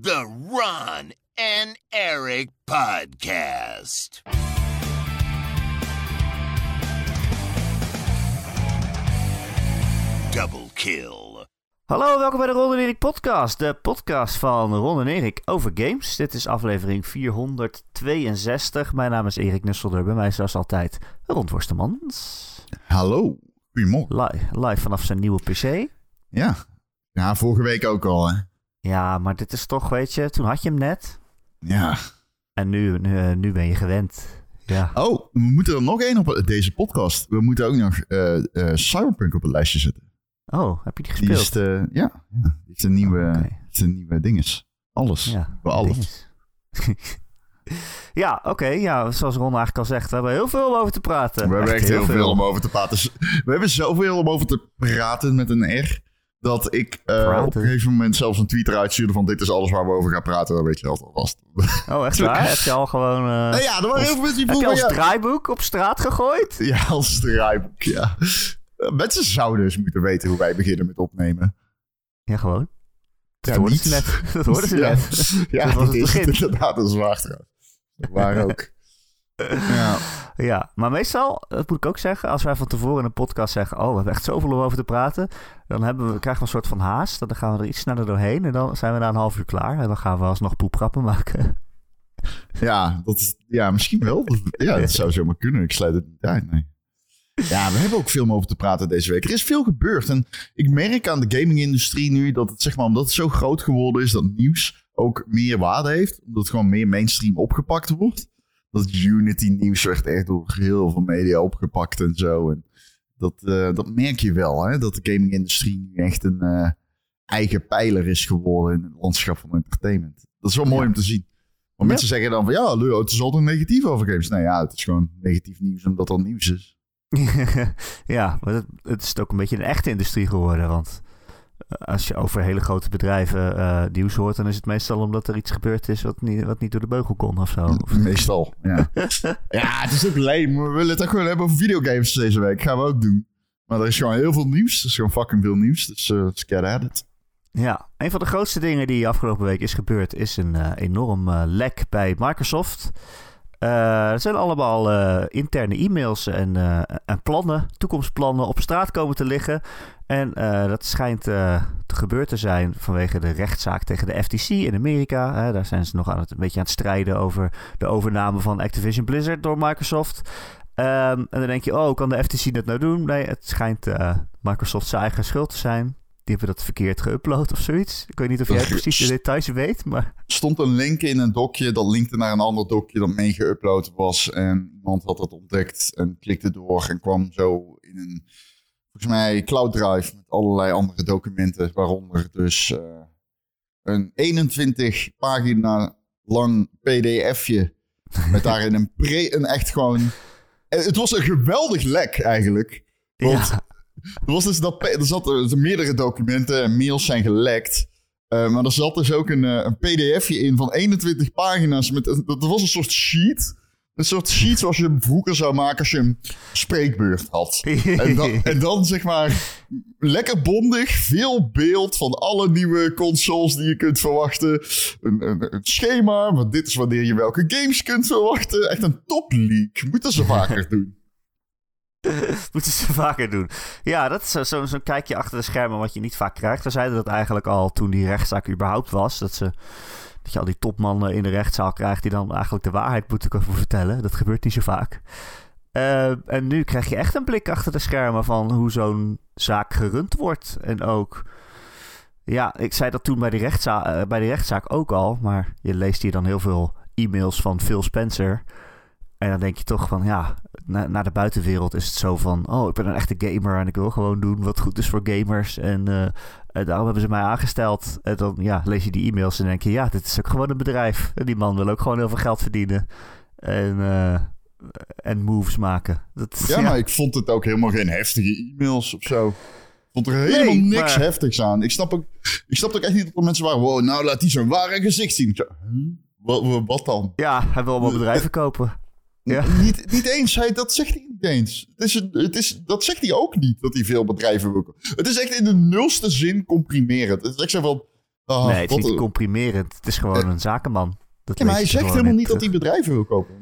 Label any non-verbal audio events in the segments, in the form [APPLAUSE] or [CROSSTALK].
The Ron and Eric Podcast. Double kill. Hallo, welkom bij de Ron en Erik podcast. De podcast van Ron en Erik over games. Dit is aflevering 462. Mijn naam is Erik Nusselder. Bij mij is zoals altijd Ron Worstemans. Hallo, goedemorgen. Live, live vanaf zijn nieuwe PC. Ja. ja, vorige week ook al, hè? Ja, maar dit is toch, weet je, toen had je hem net. Ja. En nu, nu, eh, nu ben je gewend. Ja. Oh, we moeten er nog één op deze podcast. We moeten ook nog eh, eh, Cyberpunk op het lijstje zetten. Oh, heb je die Die gespeeld? is de, ja, ja, die is de nieuwe, Oh, is de nieuwe dinges. Alles. Ja, Bij alles. [LAUGHS] ja, oké. ja, zoals Ron eigenlijk al zegt, we hebben heel veel om over te praten. We hebben echt heel veel om over te praten. We hebben zoveel om over te praten met een R. Dat ik eh, op een gegeven moment zelfs een tweet eruit stuurde van dit is alles waar we over gaan praten. Dan weet je altijd vast. [LAUGHS] Oh, echt waar? heb je al gewoon... eh, Nou ja, er waren heel veel mensen die heb je als ja, draaiboek op straat gegooid? Ja, als draaiboek, ja. Eh, Mensen zouden eens moeten weten hoe wij beginnen met opnemen. Ja, gewoon. Dat Ja, hoorden niet. ze net. [LAUGHS] Dat hoorden ze ja. net. Ja, Dat was dat het is begin. inderdaad een zwaar trouwens. Dat waren ook. Ja. [LAUGHS] Ja, maar meestal, dat moet ik ook zeggen, als wij van tevoren in een podcast zeggen, oh, we hebben echt zoveel om over te praten, dan hebben we, krijgen we een soort van haast. Dan gaan we er iets sneller doorheen en dan zijn we na een half uur klaar. En dan gaan we alsnog poeprappen maken. [LAUGHS] Ja, dat, ja, misschien wel. Ja, dat zou zomaar kunnen. Ik sluit het niet uit, nee. Ja, we hebben ook veel om over te praten deze week. Er is veel gebeurd. En ik merk aan de gaming-industrie nu dat het, zeg maar, omdat het zo groot geworden is, dat nieuws ook meer waarde heeft. Omdat het gewoon meer mainstream opgepakt wordt. Dat Unity-nieuws werd echt door heel veel media opgepakt en zo. En dat, eh, dat merk je wel, hè? dat de gaming-industrie nu echt een eh, eigen pijler is geworden in het landschap van entertainment. Dat is wel mooi Ja. om te zien. Maar mensen zeggen dan van ja, het is altijd negatief over games. Nou ja, het is gewoon negatief nieuws omdat dat nieuws is. [LAUGHS] ja, maar het, het is ook een beetje een echte industrie geworden. Want als je over hele grote bedrijven eh, nieuws hoort, dan is het meestal omdat er iets gebeurd is wat niet, wat niet door de beugel kon of zo. Meestal, ja. [LAUGHS] ja, het is ook lame. We willen het ook gewoon hebben over videogames deze week. Gaan we ook doen. Maar er is gewoon heel veel nieuws. Er is gewoon fucking veel nieuws. Dus uh, let's get at it. Ja, een van de grootste dingen die afgelopen week is gebeurd, is een eh, enorm lek bij Microsoft. Eh er zijn allemaal eh, interne e-mails en, eh, en plannen, toekomstplannen op straat komen te liggen. En eh, dat schijnt eh, te gebeurd te zijn vanwege de rechtszaak tegen de FTC in Amerika. Daar zijn ze nog aan het, een beetje aan het strijden over de overname van Activision Blizzard door Microsoft. Ehm, en dan denk je, oh, kan de FTC dat nou doen? Nee, het schijnt eh, Microsoft zijn eigen schuld te zijn. Die hebben dat verkeerd geüpload of zoiets. Ik weet niet of jij precies de details weet, maar... Er stond een link in een dokje. Dat linkte naar een ander dokje dat mee geüpload was. En iemand had dat ontdekt en klikte door. En kwam zo in een, volgens mij, cloud drive. Met allerlei andere documenten. Waaronder dus eh, een 21 pagina lang pdfje. Met daarin een, pre, een echt gewoon... Het was een geweldig lek eigenlijk. Want Ja, er, was dus dat, er zaten er meerdere documenten en mails zijn gelekt. Eh, maar er zat dus ook een, eh, een pdfje in van 21 pagina's. Met, dat was een soort sheet. Een soort sheet zoals je vroeger zou maken als je een spreekbeurt had. En dan, [LAUGHS] en dan zeg maar lekker bondig, veel beeld van alle nieuwe consoles die je kunt verwachten. Een, een, een schema, want dit is wanneer je welke games kunt verwachten. Echt een topleak. Moeten ze vaker [LAUGHS] doen. [LAUGHS] moeten ze vaker doen. Ja, dat is zo- zo'n zo'n kijkje achter de schermen wat je niet vaak krijgt. We zeiden dat eigenlijk al toen die rechtszaak überhaupt was. Dat, ze, dat je al die topmannen in de rechtszaal krijgt die dan eigenlijk de waarheid moeten kunnen vertellen. Dat gebeurt niet zo vaak. Eh, en nu krijg je echt een blik achter de schermen van hoe zo'n zaak gerund wordt. En ook... Ja, ik zei dat toen bij die, eh, bij die rechtszaak ook al. Maar je leest hier dan heel veel e-mails van Phil Spencer... En dan denk je toch van, ja, na- naar de buitenwereld is het zo van... oh, ik ben een echte gamer en ik wil gewoon doen wat goed is voor gamers. En, en daarom hebben ze mij aangesteld. En dan ja, lees je die e-mails en denk je... ja, dit is ook gewoon een bedrijf. En die man wil ook gewoon heel veel geld verdienen. En, eh, en moves maken. Dat, Ja, maar ik vond het ook helemaal geen heftige e-mails of zo. Ik vond er helemaal Nee, niks maar- heftigs aan. Ik snap, ook, ik snap ook echt niet dat er mensen waren... wow, nou laat hij zijn ware gezicht zien. Wat, wat, wat dan? Ja, hij wil allemaal bedrijven kopen. Ja. Niet, niet eens, hij, dat zegt hij niet eens. Het is, het is, dat zegt hij ook niet, dat hij veel bedrijven wil kopen. Het is echt in de nulste zin comprimerend. Het is echt zo van... Oh, nee, het is niet een- comprimerend. Het is gewoon een zakenman. Dat Ja, maar hij zegt helemaal niet dat hij bedrijven wil kopen.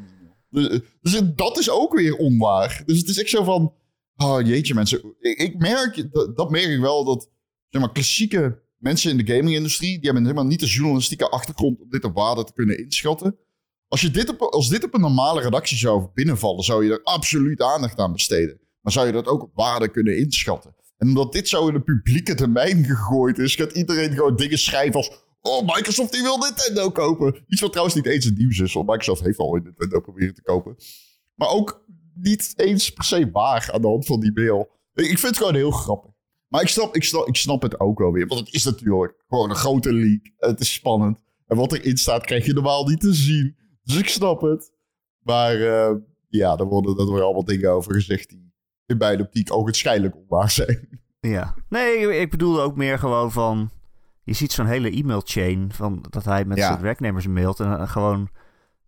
Dus, dus dat is ook weer onwaar. Dus het is echt zo van... Oh jeetje mensen. Ik, ik merk, dat, dat merk ik wel, dat zeg maar, klassieke mensen in de gaming-industrie... die hebben helemaal niet de journalistieke achtergrond om dit op waarde te kunnen inschatten. Als, je dit op, als dit op een normale redactie zou binnenvallen... zou je er absoluut aandacht aan besteden. Maar zou je dat ook op waarde kunnen inschatten? En omdat dit zo in de publieke termijn gegooid is... gaat iedereen gewoon dingen schrijven als... Oh, Microsoft die wil Nintendo kopen. Iets wat trouwens niet eens het nieuws is. Want Microsoft heeft al Nintendo proberen te kopen. Maar ook niet eens per se waar aan de hand van die mail. Ik vind het gewoon heel grappig. Maar ik snap, ik, snap, ik snap het ook wel weer. Want het is natuurlijk gewoon een grote leak. Het is spannend. En wat erin staat krijg je normaal niet te zien. Dus ik snap het. Maar eh, ja, daar worden, daar worden allemaal dingen over gezegd die in mijn optiek ogenschijnlijk onwaar zijn. Ja. Nee, ik- bedoelde ook meer gewoon van... Je ziet zo'n hele e-mailchain van dat hij met Ja. zijn werknemers mailt. En dan gewoon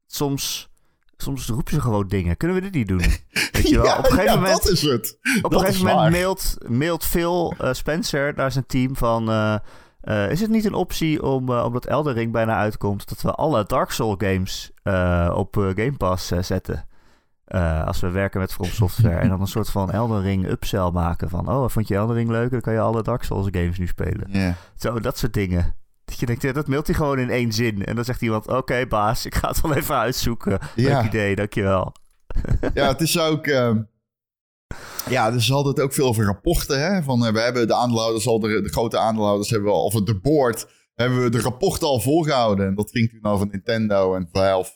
soms... Soms roepen ze gewoon dingen. Kunnen we dit niet doen? [LAUGHS] Weet je wel? ja, op een gegeven ja, moment... dat is het. Op Dat een gegeven moment mailt, mailt Phil eh, Spencer naar zijn team van... eh, eh, is het niet een optie om, eh, omdat Elden Ring bijna uitkomt... dat we alle Dark Souls games eh, op Game Pass zetten? Als we werken met From Software. en dan een soort van Elden Ring upsell maken. Van, oh, vond je Elden Ring leuk? Dan kan je alle Dark Souls games nu spelen. Zo, dat soort dingen. Dat je denkt, ja, dat mailt hij gewoon in één zin. En dan zegt iemand, oké baas, ik ga het wel even uitzoeken. Ja. Leuk idee, dankjewel. Ja, het is ook. ehm, ja, er is altijd ook veel over rapporten. Hè? Van, eh, we hebben de aandeelhouders al, de, de grote aandeelhouders hebben we al, of de board, hebben we de rapporten al voorgehouden. En dat ging toen over Nintendo en Valve.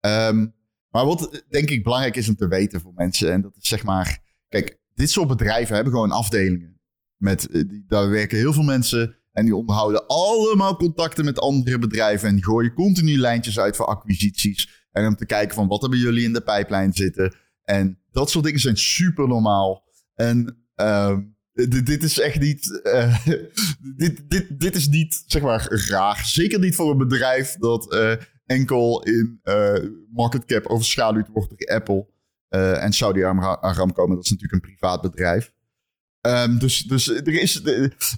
Ehm, maar wat denk ik belangrijk is om te weten voor mensen, en dat is zeg maar. Kijk, dit soort bedrijven hebben gewoon afdelingen. Met, eh, die, daar werken heel veel mensen. En die onderhouden allemaal contacten met andere bedrijven. En die gooien continu lijntjes uit voor acquisities. En om te kijken van wat hebben jullie in de pijplijn zitten. En dat soort dingen zijn super normaal. En ehm, dit, dit is echt niet. eh, [LAUGHS] dit, dit, dit is niet, zeg maar, raar. Zeker niet voor een bedrijf dat eh, enkel in eh, market cap overschaduwd wordt door Apple. en Saudi Aramco, maar dat is natuurlijk een privaat bedrijf. Ehm, dus, dus er is.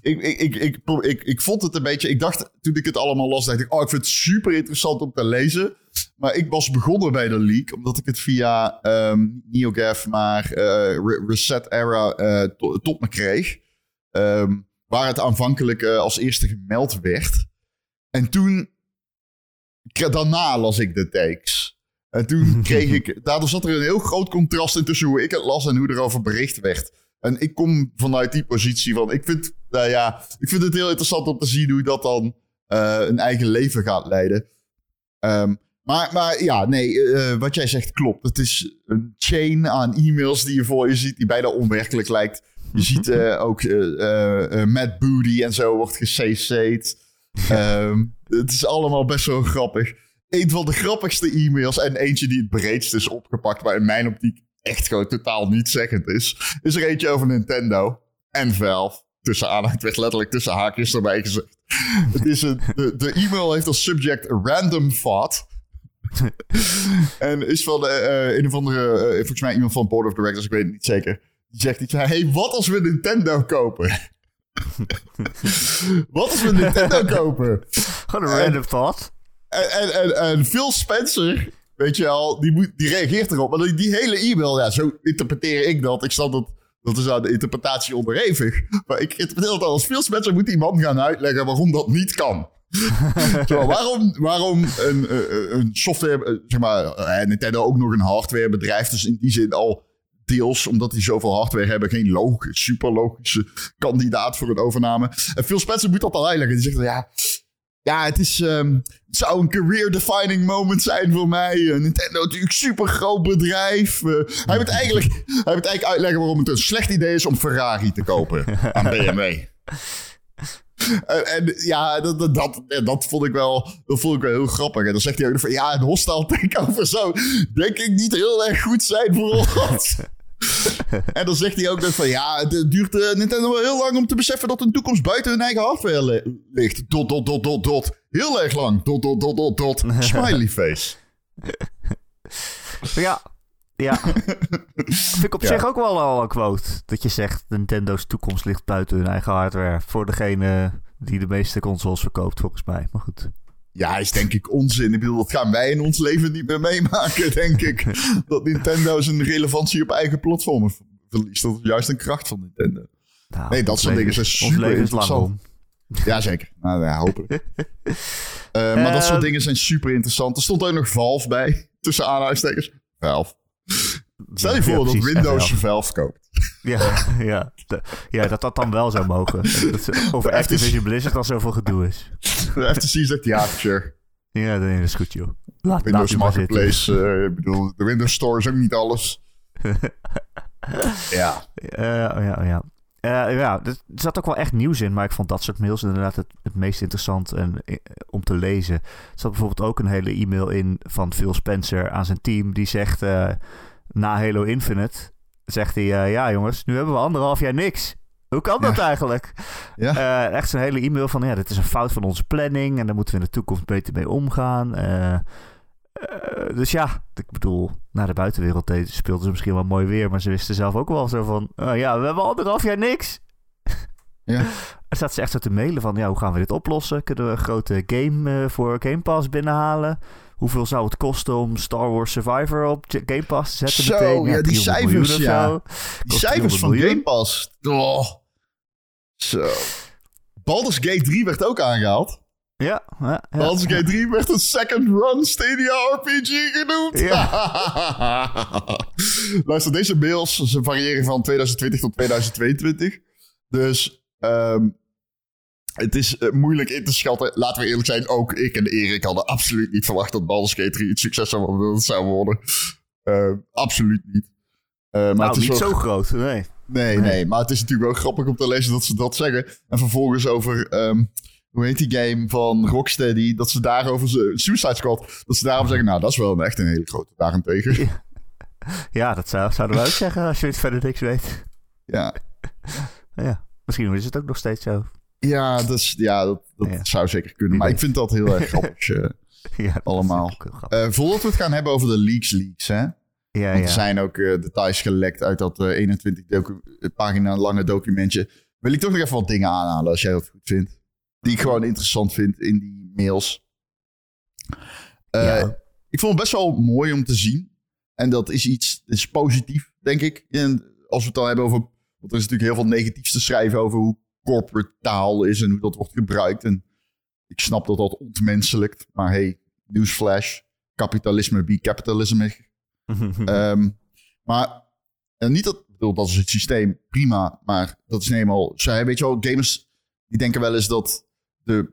ik, ik, ik, ik vond het een beetje. Ik dacht toen ik het allemaal las, dacht ik. Oh, ik vind het super interessant om te lezen. Maar ik was begonnen bij de leak, omdat ik het via ehm NeoGAF, maar eh, Re- Reset Era eh, to- tot me kreeg. Ehm, waar het aanvankelijk eh, als eerste gemeld werd. En toen. Daarna las ik de takes. En toen [LAUGHS] kreeg ik. Daardoor zat er een heel groot contrast in tussen hoe ik het las en hoe erover bericht werd. En ik kom vanuit die positie van. Ik vind, nou ja, ik vind het heel interessant om te zien hoe dat dan een eigen leven gaat leiden. Ehm, maar, maar ja, nee, eh, wat jij zegt klopt. Het is een chain aan e-mails die je voor je ziet, die bijna onwerkelijk lijkt. Je ziet [LAUGHS] eh, ook eh eh, eh, Matt Booty en zo wordt gecc'd. Ehm, het is allemaal best wel grappig. Een van de grappigste e-mails en eentje die het breedst is opgepakt, maar in mijn optiek echt gewoon totaal niet zeggend is, is er eentje over Nintendo en Valve. Tussen aanhang, het werd letterlijk tussen haakjes erbij gezegd. Het is een, de, de e-mail heeft als subject random thought. [LAUGHS] en is van eh, eh, een of andere, eh, volgens mij iemand van Board of Directors, ik weet het niet zeker. Die zegt iets van, hey, wat als we Nintendo kopen? [LAUGHS] wat als we Nintendo [LAUGHS] kopen? Gewoon een En- random thought. En, en, en, en Phil Spencer, weet je al, die, moet, die reageert erop. Maar die, die hele e-mail, ja, zo interpreteer ik dat. Ik snap dat, dat is aan de interpretatie onderhevig. Maar ik interpreteer het als Phil Spencer moet die man gaan uitleggen waarom dat niet kan. [LAUGHS] Waarom, waarom een, eh, een software, eh, zeg maar, eh, Nintendo ook nog een hardwarebedrijf. Dus in die zin al deels, omdat die zoveel hardware hebben, geen logisch, super logische kandidaat voor een overname. En Phil Spencer moet dat al uitleggen. Die zegt, ja, ja, het, is, ehm, zou een career-defining moment zijn voor mij. Eh, Nintendo natuurlijk super groot bedrijf. Eh, hij, moet eigenlijk, hij eigenlijk uitleggen waarom het een slecht idee is om Ferrari te kopen aan BMW. [LAUGHS] [LAUGHS] En, en ja, dat, dat, dat, dat, vond ik wel, dat vond ik wel heel grappig. En dan zegt hij ook van... Ja, een hostile [LAUGHS] takeover zou denk ik niet heel erg goed zijn voor ons. [LAUGHS] en dan zegt hij ook nog van... Ja, het duurt eh, Nintendo wel heel lang om te beseffen... dat hun toekomst buiten hun eigen hardware li- ligt. Dot, dot, dot, dot, dot. Heel erg lang. Dot, dot, dot, dot, dot. Smiley face. Ja, ja. [LAUGHS] Vind ik op Ja. zich ook wel al een quote. Dat je zegt, Nintendo's toekomst ligt buiten hun eigen hardware. Voor degene die de meeste consoles verkoopt, volgens mij. Maar goed. Ja, is denk ik onzin. Ik bedoel, dat gaan wij in ons leven niet meer meemaken, denk ik. [LAUGHS] dat Nintendo zijn relevantie op eigen platformen verliest. Dat is juist een kracht van Nintendo. Nou, Nee, dat soort dingen zijn super interessant. Jazeker. Nou ja, hopelijk. [LAUGHS] Eh, maar dat soort Ehm. dingen zijn super interessant. Er stond ook nog Valve bij, tussen aanhalingstekens. Valve. Stel je voor dat Windows. Valve koopt. Ja, ja, de- ja, dat dat dan wel zou mogen. Dat over Activision Blizzard al zoveel gedoe is. De FTC zegt ja, sure. Ja, dat is goed, joh. Laat, Windows laat. Marketplace, eh, ik bedoel, de Windows Store is ook niet alles. [LAUGHS] ja. Eh, ja, ja. Eh, ja, er zat ook wel echt nieuws in, maar ik vond dat soort mails inderdaad het, het meest interessant en, eh, om te lezen. Er zat bijvoorbeeld ook een hele e-mail in van Phil Spencer aan zijn team. Die zegt eh, na Halo Infinite, zegt hij, ja jongens, nu hebben we anderhalf jaar niks. Hoe kan dat Ja. eigenlijk? Ja. Echt zo'n hele e-mail van, ja, dit is een fout van onze planning en daar moeten we in de toekomst beter mee omgaan. Eh, dus ja, ik bedoel, naar de buitenwereld speelden ze misschien wel mooi weer, maar ze wisten zelf ook wel zo van, oh ja, we hebben anderhalf jaar niks. Ja. [LAUGHS] Er staat ze echt zo te mailen van, ja, hoe gaan we dit oplossen? Kunnen we een grote game eh, voor Game Pass binnenhalen? Hoeveel zou het kosten om Star Wars Survivor op Game Pass te zetten Zo, meteen? ja, die 300 cijfers, ja. zo. Die cijfers 300 van miljoen. Game Pass. Oh. Zo. Baldur's Gate 3 werd ook aangehaald. Ja, ja, ja. Baldur's Gate 3 werd een second run Stadia RPG genoemd. [LAUGHS] Luister, deze mails ze variëren van 2020 tot 2022. Dus ehm, het is eh, moeilijk in te schatten. Laten we eerlijk zijn, ook ik en Erik hadden absoluut niet verwacht dat Baldur's Gate 3 het succes zou worden. dat het zou worden. Eh, absoluut niet. Eh, maar Nou, het is niet wel- zo groot, nee. Nee, Nee. nee, maar het is natuurlijk wel grappig om te lezen dat ze dat zeggen. En vervolgens over, ehm, hoe heet die game van Rocksteady, dat ze daarover, Suicide Squad, dat ze daarom zeggen, nou, dat is wel een, echt een hele grote daarentegen. Ja, dat zou, zouden we ook [LAUGHS] zeggen als je het verder niks weet. Ja, [LAUGHS] Ja, misschien is het ook nog steeds zo. ja, dat, is, ja, dat, dat Ja. zou zeker kunnen. Maar ik vind dat heel erg [LAUGHS] grappig. eh. Ja, Allemaal. grappig. Eh, voordat we het gaan hebben over de leaks leaks, hè. ja, Want ja. er zijn ook eh, details gelekt uit dat eh, 21 docu- pagina lange documentje. Wil ik toch nog even wat dingen aanhalen als jij dat goed vindt. Die ik gewoon interessant vind in die mails. Eh, Ja. Ik vond het best wel mooi om te zien. En dat is iets dat is positief, denk ik. En als we het dan hebben over... Want er is natuurlijk heel veel negatiefs te schrijven over hoe corporate taal is en hoe dat wordt gebruikt. En ik snap dat dat ontmenselijkt. Maar hey, newsflash. Kapitalisme be capitalisme. [LAUGHS] Ehm, maar en niet dat, ik bedoel, dat is het systeem, prima. Maar dat is eenmaal, zij, weet je wel, gamers die denken wel eens dat de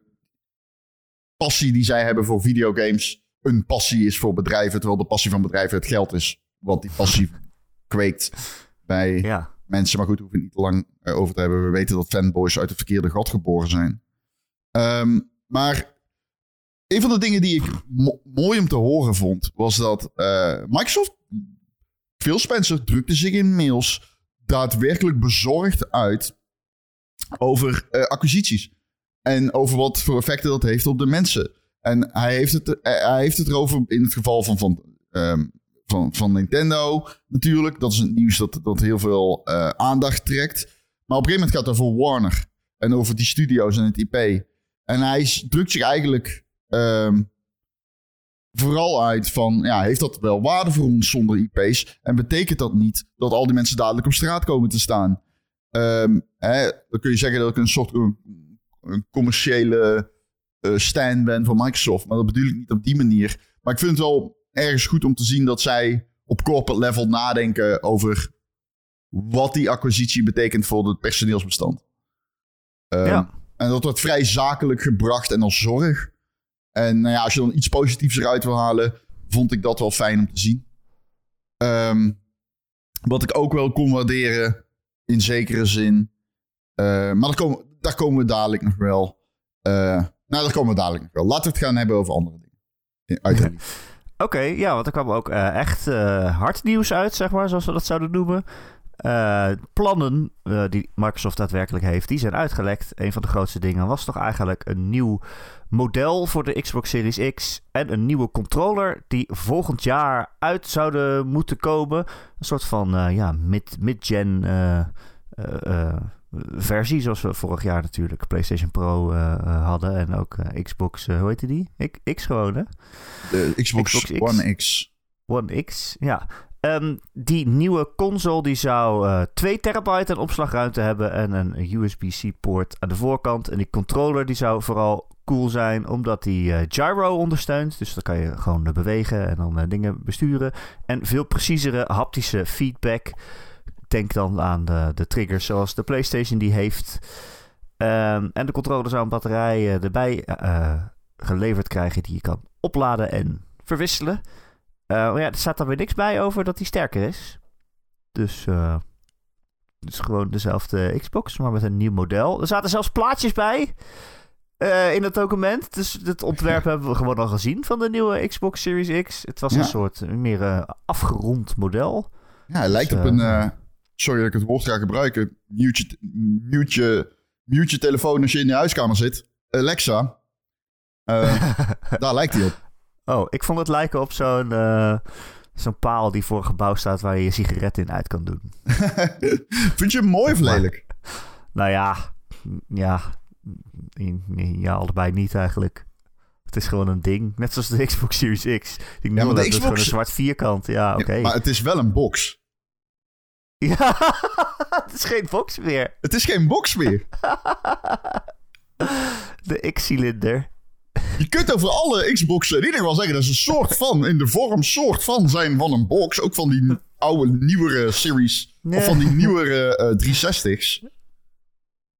passie die zij hebben voor videogames een passie is voor bedrijven, terwijl de passie van bedrijven het geld is. Wat die passie [LAUGHS] kweekt bij ja. mensen. Maar goed, we hoeven niet te lang eh, over te hebben. We weten dat fanboys uit het verkeerde gat geboren zijn. Ehm, maar een van de dingen die ik mo- mooi om te horen vond, was dat eh, Microsoft, Phil Spencer, drukte zich in mails daadwerkelijk bezorgd uit over eh, acquisities. En over wat voor effecten dat heeft op de mensen. En hij heeft het, eh, hij heeft het erover in het geval van, van, ehm, van, van Nintendo natuurlijk. Dat is het nieuws dat, dat heel veel eh, aandacht trekt. Maar op een gegeven moment gaat het over Warner. En over die studio's en het IP. En hij drukt zich eigenlijk ehm, vooral uit van... Ja, heeft dat wel waarde voor ons zonder IP's? En betekent dat niet dat al die mensen dadelijk op straat komen te staan? Ehm, hè, dan kun je zeggen dat ik een soort een commerciële stand ben van Microsoft. Maar dat bedoel ik niet op die manier. Maar ik vind het wel ergens goed om te zien dat zij op corporate level nadenken over wat die acquisitie betekent voor het personeelsbestand. Ehm, Ja. En dat wordt vrij zakelijk gebracht en als zorg. En nou ja, als je dan iets positiefs eruit wil halen, vond ik dat wel fijn om te zien. Ehm, wat ik ook wel kon waarderen, in zekere zin. eh, maar daar komen, daar komen we dadelijk nog wel. eh, nou, daar komen we dadelijk nog wel. Laten we het gaan hebben over andere dingen. Oké, ja, want er kwam ook eh, echt eh, hard nieuws uit, zeg maar, zoals we dat zouden noemen. Plannen die Microsoft daadwerkelijk heeft, die zijn uitgelekt. Een van de grootste dingen was toch eigenlijk een nieuw model voor de Xbox Series X en een nieuwe controller die volgend jaar uit zouden moeten komen. Een soort van ja, mid- mid-gen eh, eh, versie, zoals we vorig jaar natuurlijk PlayStation Pro eh, eh, hadden. En ook eh, Xbox, hoe heette die? X, X gewoon, hè? De Xbox. One X. One X, ja. Ehm, die nieuwe console die zou eh 2 terabyte aan opslagruimte hebben en een USB-C-poort aan de voorkant. En die controller die zou vooral cool zijn omdat die gyro ondersteunt. Dus dan kan je gewoon bewegen en dan dingen besturen. En veel preciezere haptische feedback. Denk dan aan de, de triggers zoals de PlayStation die heeft. Ehm, en de controller zou een batterij eh, erbij eh, geleverd krijgen die je kan opladen en verwisselen. Eh, maar ja, er staat dan weer niks bij over dat die sterker is. Dus eh, het is gewoon dezelfde Xbox, maar met een nieuw model. Er zaten zelfs plaatjes bij eh, in het document. Dus het ontwerp [LAUGHS] hebben we gewoon al gezien van de nieuwe Xbox Series X. Het was Ja. een soort meer eh, afgerond model. Ja, hij lijkt Dus, op een... sorry dat ik het woord ga gebruiken. Mute je, mute, je, mute je telefoon als je in je huiskamer zit. Alexa. Eh, [LAUGHS] daar lijkt hij op. Oh, ik vond het lijken op zo'n eh, zo'n paal die voor een gebouw staat waar je je sigaret in uit kan doen. [LAUGHS] Vind je hem mooi of lelijk? Nou ja, ja, allebei niet eigenlijk. Het is gewoon een ding. Net zoals de Xbox Series X. Die maar ja, de dat is gewoon een zwart vierkant. Ja, oké. Ja, maar het is wel een box. [LAUGHS] Ja, het is geen box meer. Het is geen box meer. [LAUGHS] De X-cilinder. Je kunt over alle Xboxen in ieder geval zeggen dat ze een soort van, in de vorm, soort van zijn van een box. Ook van die oude, nieuwere series. Nee. Of van die nieuwere eh 360's.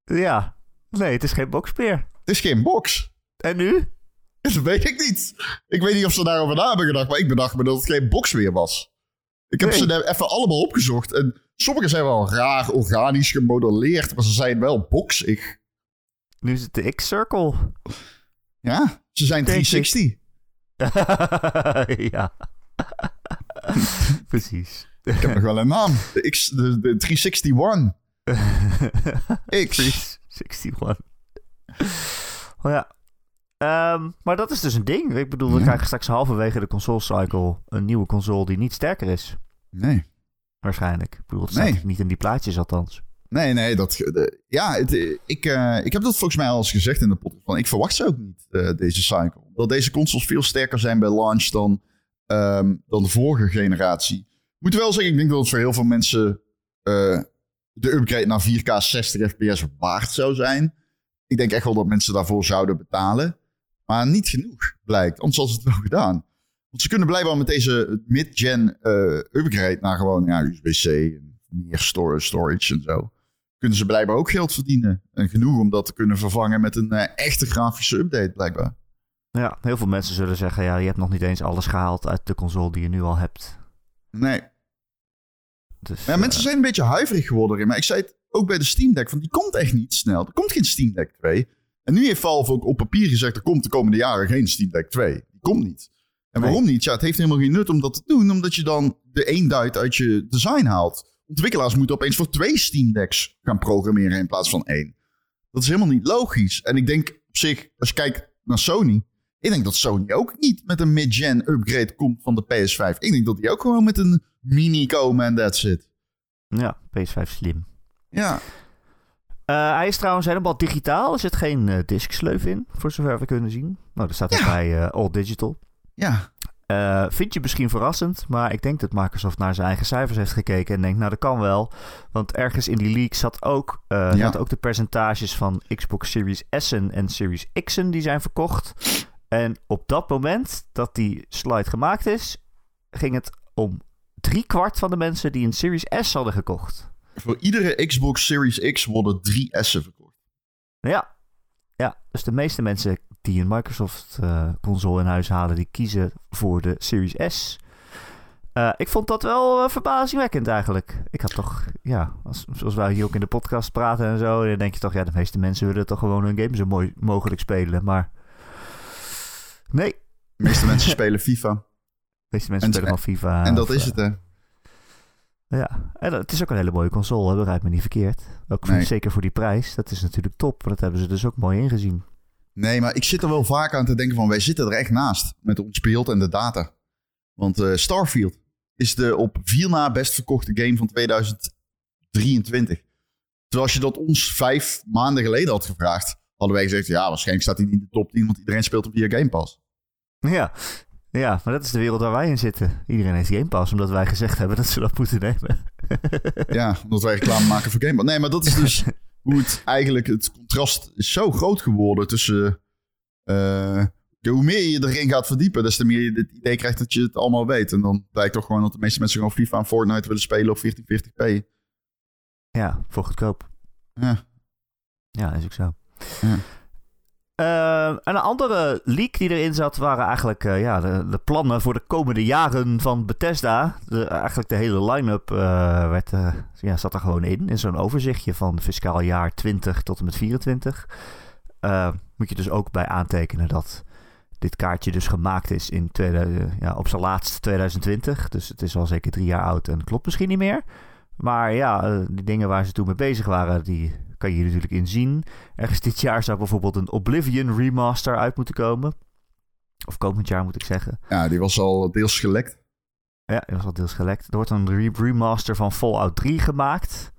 Ja, nee, het is geen box meer. Het is geen box. En nu? [LAUGHS] Dat weet ik niet. Ik weet niet of ze daarover na hebben gedacht, maar ik bedacht me dat het geen box meer was. Ik heb Nee. ze even allemaal opgezocht. En sommige zijn wel raar organisch gemodelleerd, maar ze zijn wel boxig. Nu is het de X-Circle. Ja, ze zijn Denk ik. 360. ja. [LAUGHS] Precies. Ik heb nog wel een naam. De, X, de, de 361. [LAUGHS] X. 361. Oh ja. Ehm, maar dat is dus een ding. Ik bedoel, we Ja. krijgen straks halverwege de console cycle een nieuwe console die niet sterker is. Nee. Waarschijnlijk. Ik bedoel, het Nee. staat niet in die plaatjes althans. Nee, nee, dat, de- ja, het, eh, ik, eh, ik heb dat volgens mij al eens gezegd in de podcast. Van, ik verwacht ze ook niet, eh, deze cycle. Dat deze consoles veel sterker zijn bij launch dan, ehm, dan de vorige generatie. Ik moet wel zeggen, ik denk dat het voor heel veel mensen de upgrade naar 4K 60 fps waard zou zijn. Ik denk echt wel dat mensen daarvoor zouden betalen. Maar niet genoeg, blijkt. Anders ze het wel gedaan. Want ze kunnen blijkbaar met deze mid-gen eh, upgrade naar gewoon ja, USB-C en meer storage en zo kunnen ze blijkbaar ook geld verdienen. En genoeg om dat te kunnen vervangen met een eh, echte grafische update, blijkbaar. Ja, heel veel mensen zullen zeggen, ja, je hebt nog niet eens alles gehaald uit de console die je nu al hebt. Nee. Dus, Ja, eh, mensen zijn een beetje huiverig geworden erin. Maar ik zei het ook bij de Steam Deck, van die komt echt niet snel. Er komt geen Steam Deck 2. En nu heeft Valve ook op papier gezegd, er komt de komende jaren geen Steam Deck 2. Die komt niet. En Nee. waarom niet? Ja, het heeft helemaal geen nut om dat te doen, omdat je dan de eenduit uit je design haalt. Ontwikkelaars moeten opeens voor twee Steam Decks gaan programmeren in plaats van één. Dat is helemaal niet logisch. En ik denk op zich, als je kijkt naar Sony, ik denk dat Sony ook niet met een mid-gen upgrade komt van de PS5. Ik denk dat die ook gewoon met een mini komen en that's it. ja, PS5 slim. Ja, Eh, hij is trouwens helemaal digitaal. Er zit geen disksleuf in, voor zover we kunnen zien. Nou, dat staat er Ja. bij eh, All Digital. Ja. Eh, vind je misschien verrassend, maar ik denk dat Microsoft naar zijn eigen cijfers heeft gekeken en denkt, nou dat kan wel. Want ergens in die leak zat ook, eh Ja. zaten ook de percentages van Xbox Series S'en en Series X'en die zijn verkocht. En op dat moment dat die slide gemaakt is, ging het om drie kwart van de mensen die een Series S hadden gekocht. Voor iedere Xbox Series X worden drie S'en verkocht. Ja. ja, dus de meeste mensen die een Microsoft-console in huis halen, die kiezen voor de Series S. Eh, ik vond dat wel eh, verbazingwekkend eigenlijk. Ik had toch, ja, als, zoals wij hier ook in de podcast praten en zo, dan denk je toch, ja, de meeste mensen willen toch gewoon hun game zo mooi mogelijk spelen. Maar nee, de De meeste mensen [LAUGHS] spelen FIFA. meeste mensen En- spelen van FIFA. En dat of, is eh, het, hè? Ja, en het is ook een hele mooie console, hè, begrijp me niet verkeerd. Ook Nee. zeker voor die prijs, dat is natuurlijk top. Dat hebben ze dus ook mooi ingezien. Nee, maar ik zit er wel vaak aan te denken van... wij zitten er echt naast met ons beeld en de data. Want eh, Starfield is de op vier na best verkochte game van 2023. Terwijl als je dat ons vijf maanden geleden had gevraagd, hadden wij gezegd, ja, waarschijnlijk staat hij niet in de top 10, want iedereen speelt hem via Game Pass. Ja. ja, maar dat is de wereld waar wij in zitten. Iedereen heeft Game Pass, omdat wij gezegd hebben dat ze dat moeten nemen. ja, omdat wij reclame maken voor Game Pass. Nee, maar dat is dus [LAUGHS] hoe het eigenlijk, het contrast is zo groot geworden tussen... eh, hoe meer je erin gaat verdiepen, des te meer je het idee krijgt dat je het allemaal weet. En dan blijkt toch gewoon dat de meeste mensen gewoon FIFA en Fortnite willen spelen op 1440p. Ja, voor goedkoop. Ja. Ja, is ook zo. Ja. Eh, en een andere leak die erin zat waren eigenlijk eh, ja, de, plannen voor de komende jaren van Bethesda. De, eigenlijk de hele line-up eh, werd, eh, ja, zat er gewoon in. In zo'n overzichtje van fiscaal jaar 20 tot en met 24. Eh, moet je dus ook bij aantekenen dat dit kaartje dus gemaakt is in 2000, ja, op zijn laatst 2020. Dus het is al zeker drie jaar oud en klopt misschien niet meer. Maar ja, eh, die dingen waar ze toen mee bezig waren, die kan je hier natuurlijk in zien. Ergens dit jaar zou bijvoorbeeld een Oblivion remaster uit moeten komen. Of komend jaar moet ik zeggen. ja, die was al deels gelekt. Ja, die was al deels gelekt. Er wordt een re- remaster van Fallout 3 gemaakt.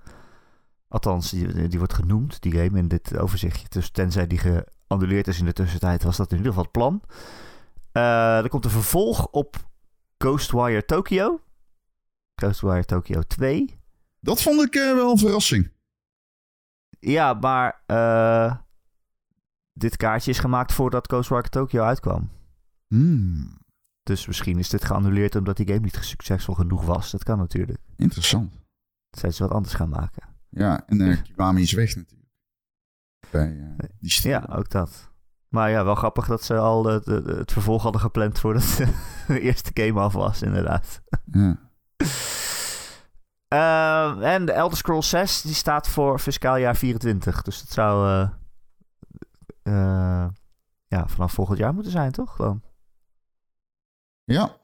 Althans, die, die wordt genoemd, die game, in dit overzichtje. Dus tenzij die geannuleerd is in de tussentijd, was dat in ieder geval het plan. Eh, er komt een vervolg op Ghostwire Tokyo. Ghostwire Tokyo 2. Dat vond ik eh, wel een verrassing. Ja, maar eh, dit kaartje is gemaakt voordat Ghostwire Tokyo uitkwam. Hmm, Dus misschien is dit geannuleerd omdat die game niet succesvol genoeg was. Dat kan natuurlijk. interessant. Zijn ze wat anders gaan maken. Ja, en uh, Kiwami is weg natuurlijk. Bij eh, die. Ja, ook dat. Maar ja, wel grappig dat ze al de- het vervolg hadden gepland voordat [LAUGHS] de eerste game af was, inderdaad. Ja. [LAUGHS] Ehm, en de Elder Scrolls 6, die staat voor fiscaal jaar 24. Dus dat zou eh, eh, ja, vanaf volgend jaar moeten zijn, toch? Dan. ja.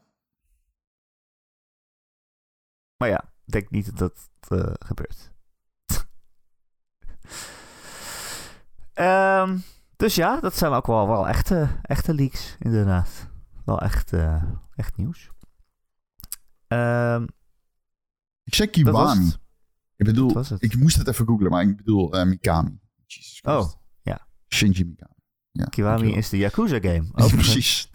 Maar ja, ik denk niet dat dat gebeurt. [LAUGHS] Ehm, dus ja, dat zijn ook wel, wel echte, echte leaks, inderdaad. Wel echt, echt nieuws. Ehm, Ik zeg Kiwami. Ik bedoel, ik moest het even googlen, maar ik bedoel eh, Mikami. Oh, ja. Shinji Mikami. Ja, Kiwami is de Yakuza-game. [LAUGHS] Ook precies. [LAUGHS]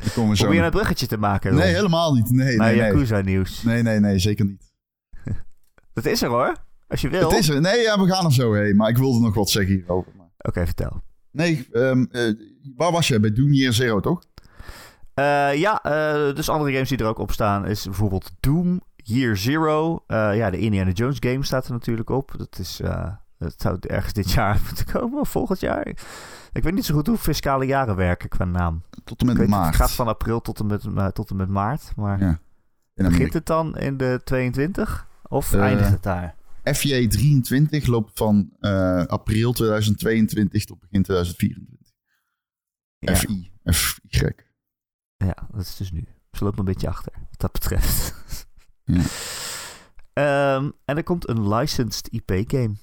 Zo. Probeer je een bruggetje te maken, Nee, helemaal niet. Nee, naar nee, nee. Yakuza-nieuws. Nee, nee, nee, zeker niet. [LAUGHS] Dat is er hoor, als je wil. Het is er. Nee, ja, we gaan er zo heen. Maar ik wilde nog wat zeggen hierover. Maar... Oké, vertel. Nee, ehm, eh, waar was je? Bij Doom Year Zero, toch? Eh, ja, eh, dus andere games die er ook op staan is bijvoorbeeld Doom, Year Zero. Eh, ja, de Indiana Jones game staat er natuurlijk op. Dat is, dat zou ergens dit [LAUGHS] jaar moeten komen of volgend jaar. Ik weet niet zo goed hoe fiscale jaren werken qua naam. Tot en met maart. Het gaat van april tot en met, tot en met maart. Maar Ja. In begint het dan in de 22? Of eindigt het daar? FJ 23 loopt van april 2022 tot begin 2024. Ja, FI. FY. Ja, dat is dus nu. Ze loopt een beetje achter, wat dat betreft. Ja. [LAUGHS] Ehm, en er komt een licensed IP-game.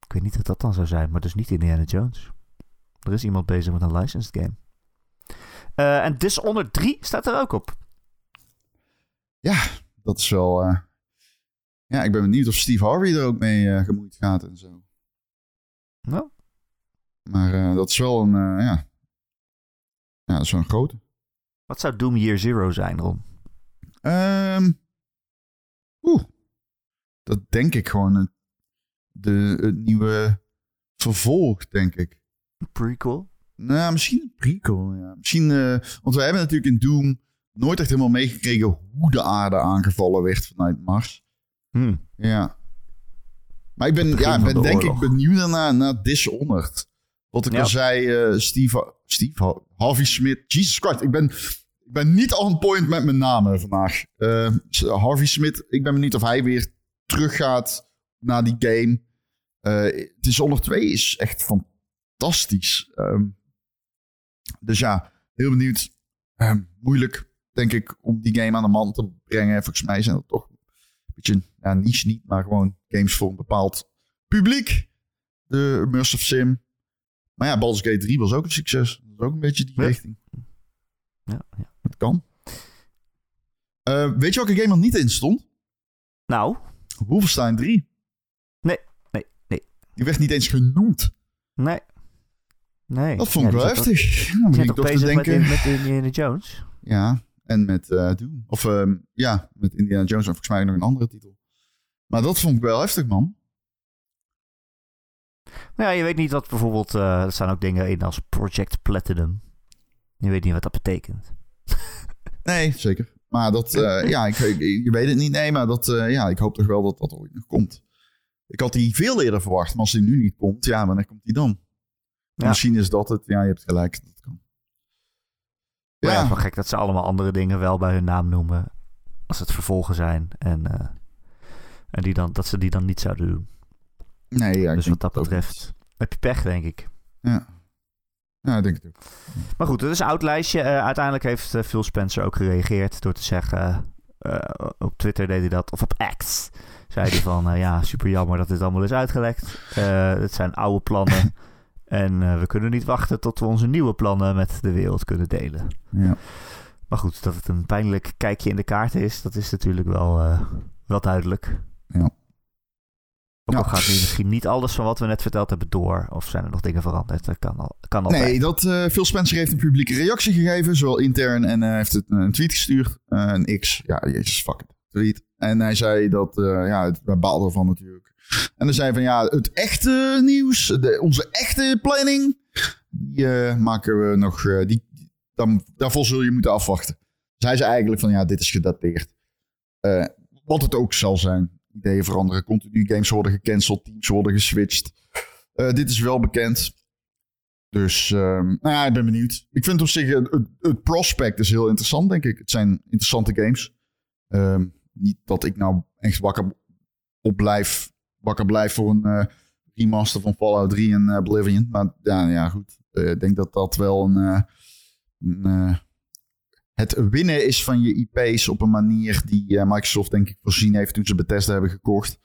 Ik weet niet wat dat dan zou zijn, maar dus niet Indiana Jones. Er is iemand bezig met een licensed game. Eh, en Dishonored 3 staat er ook op. Ja, dat is wel... eh, Ja, ik ben benieuwd of Steve Harvey er ook mee eh, gemoeid gaat en zo. Nou, Maar dat is wel een... ja. ja, dat is wel een grote. Wat zou Doom Year Zero zijn, Ron? Ehm Oeh. Dat denk ik gewoon het, de, het nieuwe vervolg, denk ik. Een prequel? Nou, misschien een prequel, ja. Misschien, eh, want we hebben natuurlijk in Doom nooit echt helemaal meegekregen hoe de aarde aangevallen werd vanuit Mars. Hm. Ja. Maar ik ben, ja, ben de denk ik benieuwd naar, naar Dishonored. Wat ik Ja. al zei, eh, Steve, Steve Ha- Harvey Smith. Jesus Christ, ik ben, ik ben niet on point met mijn namen vandaag. Eh, Harvey Smith, ik ben benieuwd of hij weer teruggaat naar die game. Eh Dishonored 2 is echt fantastisch. Ehm, dus ja, heel benieuwd. Ehm, moeilijk, denk ik, om die game aan de man te brengen. Volgens mij zijn dat toch een beetje, ja, niche niet, maar gewoon games voor een bepaald publiek. De Immersive Sim. Maar ja, Baldur's Gate 3 was ook een succes. Dat is ook een beetje die Ja. richting. Ja, ja. Het kan. Eh, weet je welke game er niet in stond? Nou, Wolfenstein 3. Die werd niet eens genoemd. Nee. Nee. Dat vond ik Ja, wel heftig. [LAUGHS] Dan begin ik toch te bezig met, denken... met Indiana Jones? Ja, en met eh Doom. Of ehm, ja, met Indiana Jones en volgens mij nog een andere titel. Maar dat vond ik wel heftig, man. Maar ja, je weet niet wat bijvoorbeeld... eh, er staan ook dingen in als Project Platinum. Je weet niet wat dat betekent. [LAUGHS] Nee, zeker. Maar dat, eh, [LAUGHS] ja, ik, je weet het niet. Nee, maar dat, eh, ja, ik hoop toch wel dat dat ooit nog komt. Ik had die veel eerder verwacht, maar als die nu niet komt, ja, wanneer komt die dan? Ja. Misschien is dat het. Ja, je hebt gelijk. Dat kan. Maar ja, het is Ja, wel gek dat ze allemaal andere dingen wel bij hun naam noemen. Als het vervolgen zijn. En, en die dan, dat ze die dan niet zouden doen. Nee, ja, ik dus wat dat betreft heb je pech, denk ik. Ja. ja, ik denk het ook. Maar goed, het is een oud lijstje. Eh, uiteindelijk heeft eh, Phil Spencer ook gereageerd door te zeggen... eh, op Twitter deed hij dat, of op X. Zei hij van, ja, super jammer dat dit allemaal is uitgelekt. Het zijn oude plannen. [LAUGHS] en we kunnen niet wachten tot we onze nieuwe plannen met de wereld kunnen delen. Ja. Maar goed, dat het een pijnlijk kijkje in de kaarten is, dat is natuurlijk wel, wel duidelijk. Ja. Ook al Ja. gaat nu misschien niet alles van wat we net verteld hebben door. Of zijn er nog dingen veranderd? Dat kan, al, kan altijd. Nee, dat, eh, Phil Spencer heeft een publieke reactie gegeven, zowel intern en eh, heeft het een tweet gestuurd. Eh, een X, ja, jezus, fuck it, tweet. En hij zei dat, ja, het, wij baalden ervan natuurlijk. En hij zei van, ja, het echte nieuws, de, onze echte planning, die maken we nog, die, dan, daarvoor zul je moeten afwachten. Dus hij zei eigenlijk van, ja, dit is gedateerd. Wat het ook zal zijn. Ideeën veranderen, continu games worden gecanceld, teams worden geswitcht. Eh, dit is wel bekend. Dus ehm, nou ja, ik ben benieuwd. Ik vind op zich het, het, prospect is heel interessant, denk ik. Het zijn interessante games. Ehm, niet dat ik nou echt wakker op blijf, wakker blijf voor een eh, remaster van Fallout 3 en eh, Oblivion. Maar ja, ja goed. Ik denk dat dat wel een, een, het winnen is van je IP's op een manier die eh, Microsoft denk ik voorzien heeft toen ze Bethesda hebben gekocht.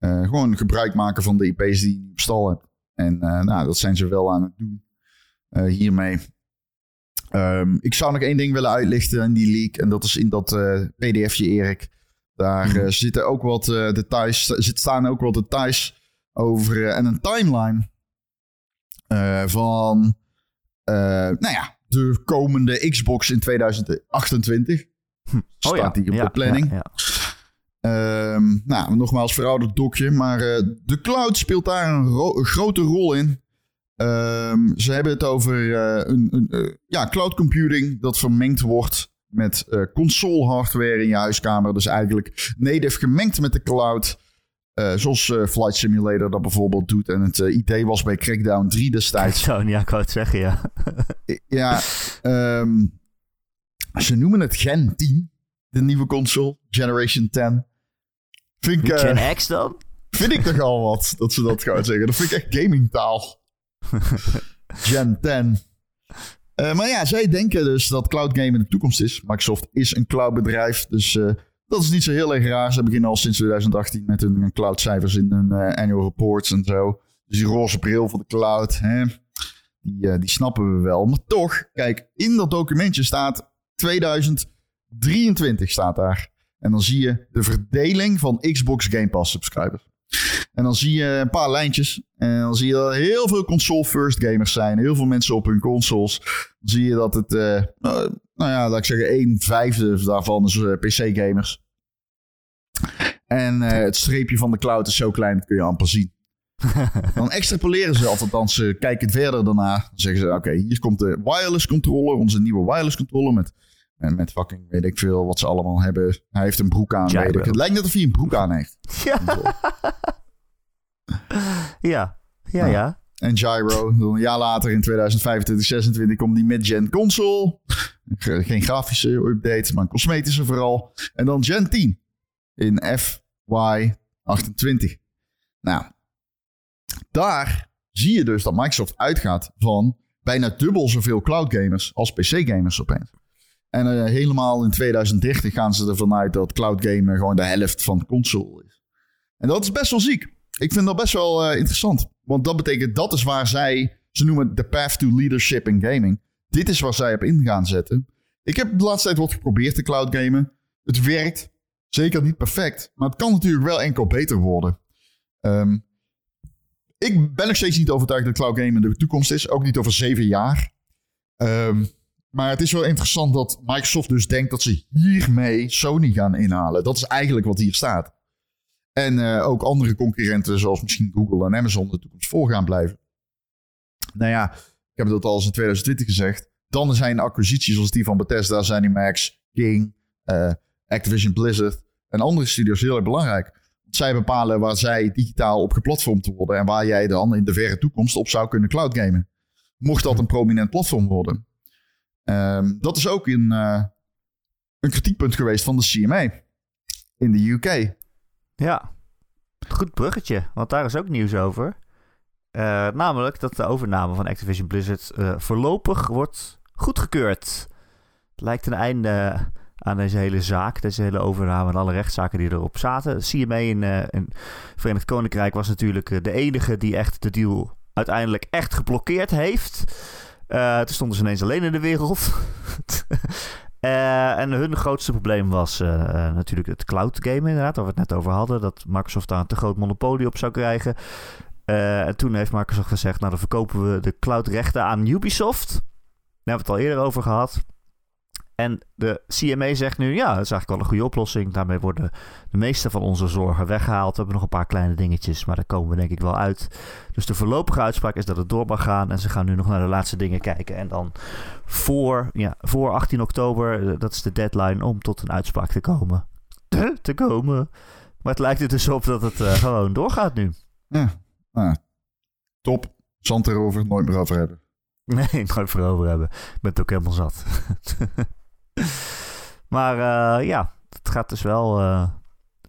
Eh, gewoon gebruik maken van de IP's die je op stal hebt. En eh, nou, dat zijn ze wel aan het doen hiermee. Ehm, ik zou nog één ding willen uitlichten in die leak. En dat is in dat pdfje, Erik. Daar eh, zitten ook wat details. Zit, staan ook wat details over. en een timeline. van. nou ja, de komende Xbox in 2028. Staat Oh ja, die op ja, de planning. ja. Ehm, nou, nogmaals verouderd dokje. Maar eh, de cloud speelt daar een, ro- een grote rol in. Ehm, ze hebben het over eh, een, een, eh, ja, cloud computing dat vermengd wordt met console hardware in je huiskamer. Dus eigenlijk native gemengd met de cloud. Eh, zoals eh, Flight Simulator dat bijvoorbeeld doet. En het eh, idee was bij Crackdown 3 destijds. Zo, ja, ik wou het zeggen, ja. Ja, ehm, ze noemen het Gen 10. De nieuwe console. Generation 10. Vind ik, Gen X dan? vind ik toch al wat dat ze dat gaan zeggen. Dat vind ik echt gamingtaal. [LAUGHS] Gen 10. Eh, maar ja, zij denken dus dat cloud game in de toekomst is. Microsoft is een cloudbedrijf, dus dat is niet zo heel erg raar. Ze beginnen al sinds 2018 met hun cloudcijfers in hun eh, annual reports en zo. Dus die roze bril voor de cloud, hè, die, eh, die snappen we wel. Maar toch, kijk, in dat documentje staat 2023 staat daar. En dan zie je de verdeling van Xbox Game Pass subscribers. En dan zie je een paar lijntjes. En dan zie je dat er heel veel console-first gamers zijn. Heel veel mensen op hun consoles. Dan zie je dat het, eh, nou, nou ja, laat ik zeggen, een vijfde daarvan is eh, PC-gamers. En eh, het streepje van de cloud is zo klein, dat kun je amper zien. [LAUGHS] Dan extrapoleren ze, of althans ze kijken verder daarna. Dan zeggen ze, oké, hier komt de wireless controller, onze nieuwe wireless controller met, eh, met fucking, weet ik veel, wat ze allemaal hebben. Hij heeft een broek aan. Weet ik. Het lijkt net of hij een broek aan heeft. Ja. [LAUGHS] ja. Ja, ja. En Gyro. Dan een jaar later in 2025, 26 komt die mid-gen console. Ge- Geen grafische updates, maar een cosmetische vooral. En dan Gen 10 in FY28. Nou, daar zie je dus dat Microsoft uitgaat van bijna dubbel zoveel cloud gamers als PC gamers opeens. En eh, helemaal in 2030 gaan ze ervan uit dat cloud gamen gewoon de helft van console is. En dat is best wel ziek. Ik vind dat best wel eh, interessant. Want dat betekent, dat is waar zij, ze noemen het de path to leadership in gaming. Dit is waar zij op in gaan zetten. Ik heb de laatste tijd wat geprobeerd te cloud gamen. Het werkt. Zeker niet perfect. Maar het kan natuurlijk wel enkel beter worden. Ehm, ik ben nog steeds niet overtuigd dat cloud gaming de toekomst is. Ook niet over zeven jaar. Ehm, maar het is wel interessant dat Microsoft dus denkt dat ze hiermee Sony gaan inhalen. Dat is eigenlijk wat hier staat. En uh, ook andere concurrenten, zoals misschien Google en Amazon, de toekomst voor gaan blijven. Nou ja, ik heb dat al eens in 2020 gezegd. Dan zijn acquisities zoals die van Bethesda, ZeniMax, King, uh, Activision Blizzard en andere studios heel erg belangrijk. Zij bepalen waar zij digitaal op geplatformd worden en waar jij dan in de verre toekomst op zou kunnen cloud gamen. Mocht dat een prominent platform worden. Um, dat is ook een, uh, een kritiekpunt geweest van de CMA in de UK. Ja, goed bruggetje, want daar is ook nieuws over. Uh, namelijk dat de overname van Activision Blizzard uh, voorlopig wordt goedgekeurd. Het lijkt een einde aan deze hele zaak, deze hele overname en alle rechtszaken die erop zaten. CMA in, in Verenigd Koninkrijk was natuurlijk de enige die echt de deal uiteindelijk echt geblokkeerd heeft. Uh, toen stonden ze ineens alleen in de wereld. Uh, [LAUGHS] en hun grootste probleem was uh, natuurlijk het cloud game inderdaad, waar we het net over hadden. Dat Microsoft daar een te groot monopolie op zou krijgen. En toen heeft Microsoft gezegd, nou dan verkopen we de cloudrechten aan Ubisoft. Daar hebben we het al eerder over gehad. En de CMA zegt nu, ja, dat is eigenlijk wel een goede oplossing. Daarmee worden de meeste van onze zorgen weggehaald. We hebben nog een paar kleine dingetjes, maar daar komen we denk ik wel uit. Dus de voorlopige uitspraak is dat het door mag gaan. En ze gaan nu nog naar de laatste dingen kijken. En dan voor, ja, voor 18 oktober, dat is de deadline om tot een uitspraak te komen. te komen. Maar het lijkt er dus op dat het uh, gewoon doorgaat nu. Ja, nou, top. Zand erover, nooit meer over hebben. Nee, nooit meer over hebben. Ik ben het ook helemaal zat. [LAUGHS] [LAUGHS] maar uh, ja, het gaat dus wel uh,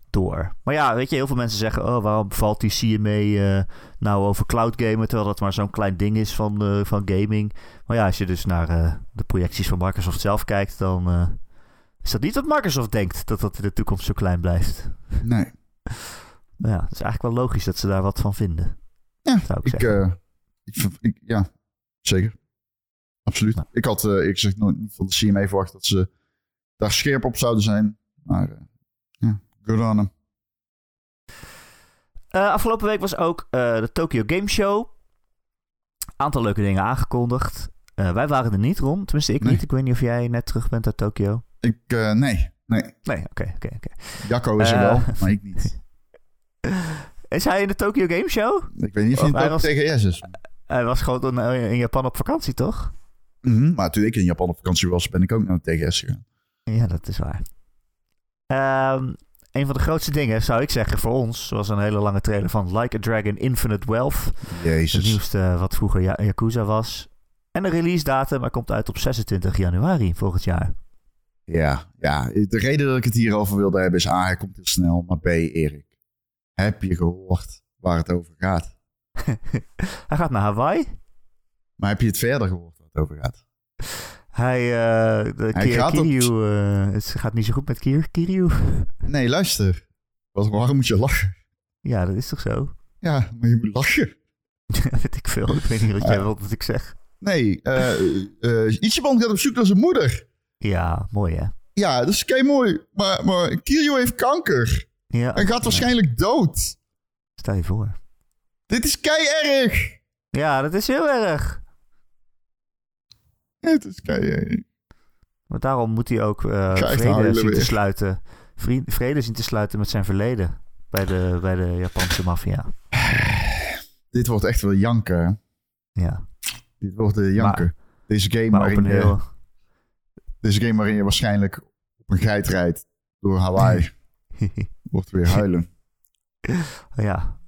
door. Maar ja, weet je, heel veel mensen zeggen... oh, waarom valt die CMA uh, nou over cloud gamen... terwijl dat maar zo'n klein ding is van, van gaming. Maar ja, als je dus naar de projecties van Microsoft zelf kijkt... dan is dat niet wat Microsoft denkt... dat dat in de toekomst zo klein blijft. Nee. nou [LAUGHS] ja, het is eigenlijk wel logisch dat ze daar wat van vinden. Ja, zou ik, ik, ik, ik, ja zeker. Absoluut. Nou. Ik had, uh, ik zeg nog niet van de CMA verwacht dat ze daar scherp op zouden zijn. Maar uh, ja, good on them. Uh, afgelopen week was ook de Tokyo Game Show. Aantal leuke dingen aangekondigd. wij waren er niet, Ron. Tenminste, ik nee. niet. Ik weet niet of jij net terug bent uit Tokyo. Ik, nee. Nee, nee oké, oké, oké. Jacco is er wel, [LAUGHS] maar ik niet. Is hij in de Tokyo Game Show? Ik weet niet of hij de TGS is. Hij was gewoon in Japan op vakantie, toch? Mm -hmm, maar toen ik in Japan op vakantie was, ben ik ook naar de TGS gegaan. Ja, dat is waar. Um, een van de grootste dingen, zou ik zeggen, voor ons... was een hele lange trailer van Like a Dragon Infinite Wealth. Jezus. Het nieuwste wat vroeger ja Yakuza was. En de release datum, maar komt uit op 26 januari volgend jaar. Ja, ja, de reden dat ik het hierover wilde hebben is... A, hij komt heel snel, maar B, Erik. Heb je gehoord waar het over gaat? [LAUGHS] hij gaat naar Hawaii. Maar heb je het verder gehoord het over gaat? Hij, uh, de Hij gaat Kiryu, op- uh, het gaat niet zo goed met Kir Kiryu. [LAUGHS] Nee, luister. Wat, waarom moet je lachen? ja, dat is toch zo? Ja, maar je moet lachen. [LAUGHS] weet ik veel. Ik weet niet wat jij wilt dat ik zeg. Nee, eh eh Ichiban gaat op zoek naar zijn moeder. Ja, mooi hè? Ja, dat is kei mooi. Maar, maar Kiryu heeft kanker. Ja. En gaat waarschijnlijk dood. Stel je voor. Dit is kei erg. Ja, dat is heel erg. Het is kei erg. Maar daarom moet hij ook eh, vrede zien te sluiten. Vrede zien te sluiten met zijn verleden. Bij de, bij de Japanse maffia. [SIGHS] Dit wordt echt wel janken. Ja. Dit wordt de janken. deze, game Maar waarin je, heel... deze game waarin je waarschijnlijk op een geit rijdt door Hawaii. [LAUGHS] wordt weer huilen. ja.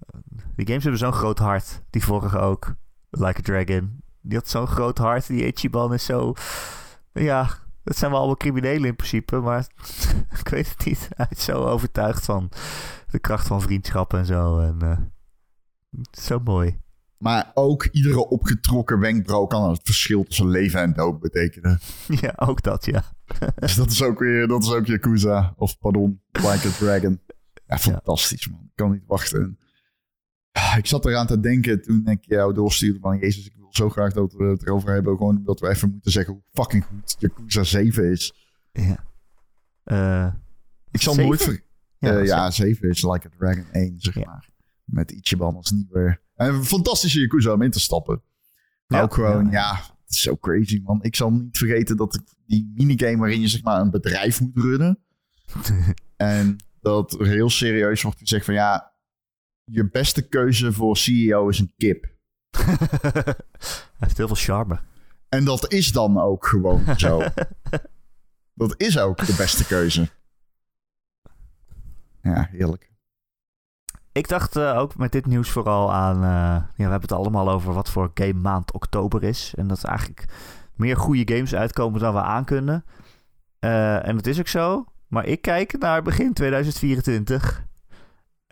Die games hebben zo'n groot hart. Die vorige ook. Like a Dragon. Die had zo'n groot hart. Die Ichiban is zo... Ja, dat zijn wel allemaal criminelen in principe. Maar [LAUGHS] ik weet het niet. Hij is zo overtuigd van de kracht van vriendschap en zo. En, eh, zo mooi. Maar ook iedere opgetrokken wenkbrauw kan het verschil tussen leven en dood betekenen. [LAUGHS] ja, ook dat, ja. [LAUGHS] Dus dat is ook weer, dat is ook Yakuza. Of pardon, Like a Dragon. Ja, fantastisch man. Ik kan niet wachten. En, ah, ik zat eraan te denken toen ik jou doorstuurde van... Jezus, ik zo graag dat we het erover hebben. Gewoon omdat we even moeten zeggen hoe fucking goed Yakuza 7 is. ja. Eh, Ik zal nooit ver... Ja, is- ja 7 is Like a Dragon 1, zeg Ja. maar. Met Ichiban als nieuwe... En een fantastische Yakuza om in te stappen. Ja, ook gewoon, ja. het is zo crazy, man. Ik zal niet vergeten dat ik die minigame waarin je zeg maar een bedrijf moet runnen. [LAUGHS] en dat heel serieus wordt gezegd van ja, je beste keuze voor CEO is een kip. [LAUGHS] Hij heeft heel veel charme. En dat is dan ook gewoon zo. [LAUGHS] dat is ook de beste keuze. Ja, heerlijk. Ik dacht eh, ook met dit nieuws vooral aan... eh, ja, we hebben het allemaal over wat voor game maand oktober is. En dat er eigenlijk meer goede games uitkomen dan we aankunnen. Eh en dat is ook zo. Maar ik kijk naar begin 2024.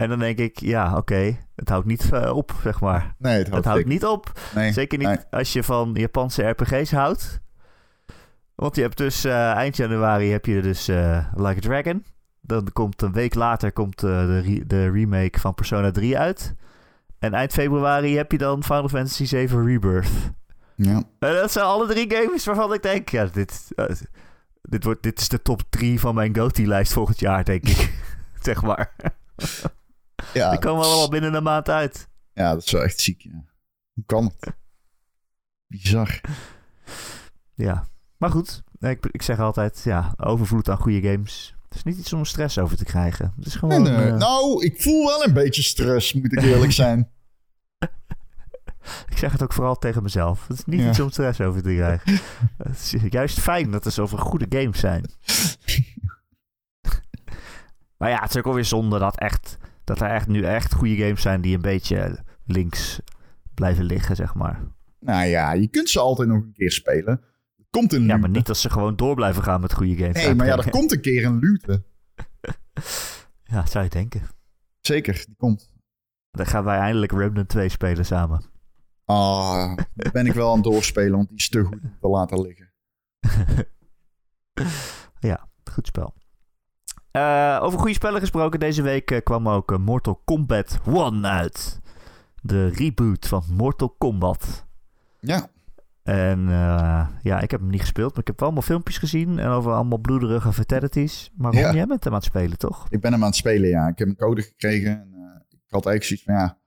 En dan denk ik, ja, oké. het houdt niet eh, op, zeg maar. Nee, het Het houdt, niet op. Nee, Zeker niet nee. als je van Japanse RPG's houdt. Want je hebt dus eh, eind januari heb je dus eh, Like a Dragon. Dan komt een week later komt, de, re- de remake van Persona 3 uit. En eind februari heb je dan Final Fantasy 7 Rebirth. Ja. En dat zijn alle drie games waarvan ik denk... Ja, dit, dit, wordt, dit is de top 3 van mijn GOTY-lijst volgend jaar, denk ik. [LAUGHS] zeg maar. Ja, Die komen allemaal binnen een maand uit. ja, dat is wel echt ziek. Ja. Hoe kan het? Bizar. Ja, maar goed. Ik, ik zeg altijd, ja, overvloed aan goede games. Het is niet iets om stress over te krijgen. Het is gewoon... Nee, nee. eh, Nou, ik voel wel een beetje stress, moet ik eerlijk zijn. [LAUGHS] [LAUGHS] Ik zeg het ook vooral tegen mezelf. Het is niet Ja. iets om stress over te krijgen. [LAUGHS] het is juist fijn dat er zoveel goede games zijn. maar ja, het is ook alweer zonde dat, echt, dat er echt nu echt goede games zijn die een beetje links blijven liggen, zeg maar. Nou ja, je kunt ze altijd nog een keer spelen. Er komt een Ja, maar niet als ze gewoon door blijven gaan met goede games. Nee, maar ja, er komt een keer een lute. [LAUGHS] Ja, zou je denken. Zeker, die komt. Dan gaan wij eindelijk Remnant 2 spelen samen. Ah, daar ben ik wel aan het doorspelen, want die is te goed te laten liggen. [LAUGHS] Ja, goed spel. Eh, over goede spellen gesproken, deze week eh, kwam ook eh, Mortal Kombat 1 uit. De reboot van Mortal Kombat. Ja, En ja, ik heb hem niet gespeeld, maar ik heb wel allemaal filmpjes gezien en over allemaal bloederige fatalities. Maar Ron, Ja. jij bent hem aan het spelen, toch? ik ben hem aan het spelen, ja. Ik heb een code gekregen. En, ik had eigenlijk zoiets van, ja...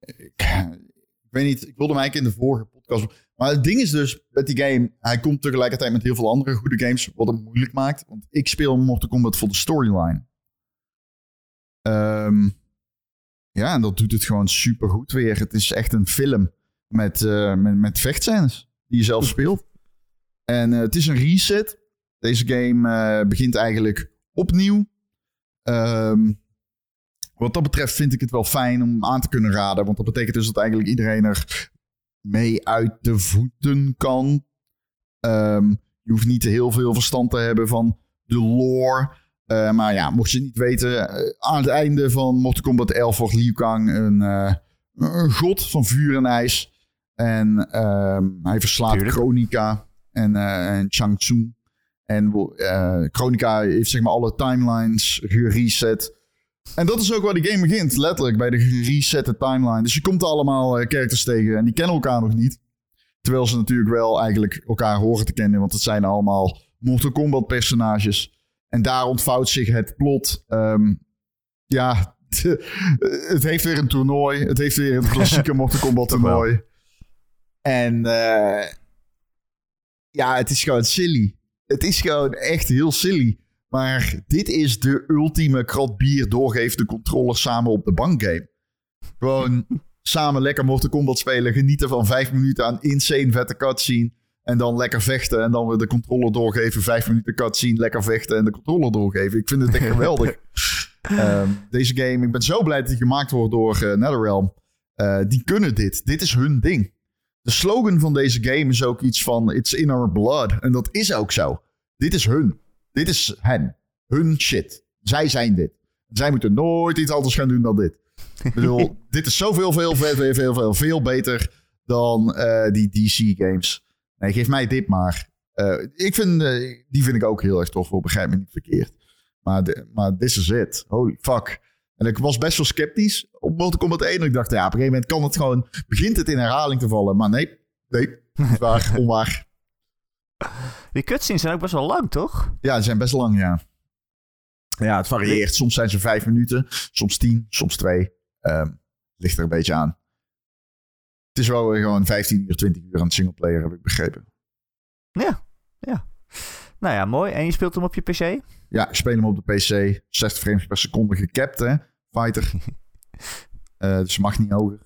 Ik, [LAUGHS] ik weet niet, ik wilde hem eigenlijk in de vorige podcast... Maar het ding is dus, met die game... Hij komt tegelijkertijd met heel veel andere goede games... wat het moeilijk maakt. Want ik speel Mortal Kombat voor de storyline. Ehm, ja, en dat doet het gewoon super goed weer. Het is echt een film met, met, met vechtscènes die je zelf speelt. En eh, het is een reset. Deze game eh, begint eigenlijk opnieuw. Ehm, wat dat betreft vind ik het wel fijn om aan te kunnen raden. Want dat betekent dus dat eigenlijk iedereen er mee uit de voeten kan. Ehm, je hoeft niet heel veel verstand te hebben van de lore. Eh, maar ja, mocht je niet weten, eh, aan het einde van Mortal Kombat 11 wordt Liu Kang een, eh, een god van vuur en ijs. En ehm, hij verslaat Tuurlijk. Chronica en, en Shang Tsung. En Chronica heeft zeg maar alle timelines gereset. En dat is ook waar die game begint, letterlijk, bij de geresette timeline. Dus je komt allemaal eh, characters tegen en die kennen elkaar nog niet. Terwijl ze natuurlijk wel eigenlijk elkaar horen te kennen, want het zijn allemaal Mortal Kombat personages. En daar ontvouwt zich het plot. Ehm, ja, [LAUGHS] het heeft weer een toernooi. Het heeft weer een klassieke [LAUGHS] Mortal Kombat toernooi. En eh, ja, het is gewoon silly. Het is gewoon echt heel silly. Maar dit is de ultieme krat bier doorgeef de controller samen op de bank game. Gewoon [LAUGHS] samen lekker Mortal Kombat spelen. Genieten van vijf minuten aan insane vette cutscene. En dan lekker vechten. En dan weer de controller doorgeven. Vijf minuten cutscene. Lekker vechten en de controller doorgeven. Ik vind het echt [LAUGHS] geweldig. Ehm, deze game, ik ben zo blij dat die gemaakt wordt door eh, NetherRealm. Eh, die kunnen dit. Dit is hun ding. De slogan van deze game is ook iets van It's in our blood. En dat is ook zo. Dit is hun. Dit is hen. Hun shit. Zij zijn dit. Zij moeten nooit iets anders gaan doen dan dit. Ik bedoel, [LAUGHS] dit is zoveel, veel, veel, veel, veel, veel, veel beter dan eh, die DC-games. Nee, geef mij dit maar. Eh, ik vind, eh, die vind ik ook heel erg tof, hoor. begrijp me niet verkeerd. Maar, de, maar this is it. Holy fuck. En ik was best wel sceptisch op Mortal Kombat 1. Ik dacht, ja, op een gegeven moment kan het gewoon... begint het in herhaling te vallen. Maar nee, nee, waar, onwaar. [LAUGHS] Die cutscenes zijn ook best wel lang, toch? Ja, die zijn best lang, ja. Ja, het varieert. Soms zijn ze vijf minuten, soms tien, soms twee. Ehm, ligt er een beetje aan. Het is wel gewoon 15 uur, 20 uur aan het singleplayer, heb ik begrepen. Ja, ja. Nou ja, mooi. En je speelt hem op je PC? Ja, ik speel hem op de PC. 60 frames per seconde gecapt, hè. Fighter. [LAUGHS] Eh, dus mag niet hoger.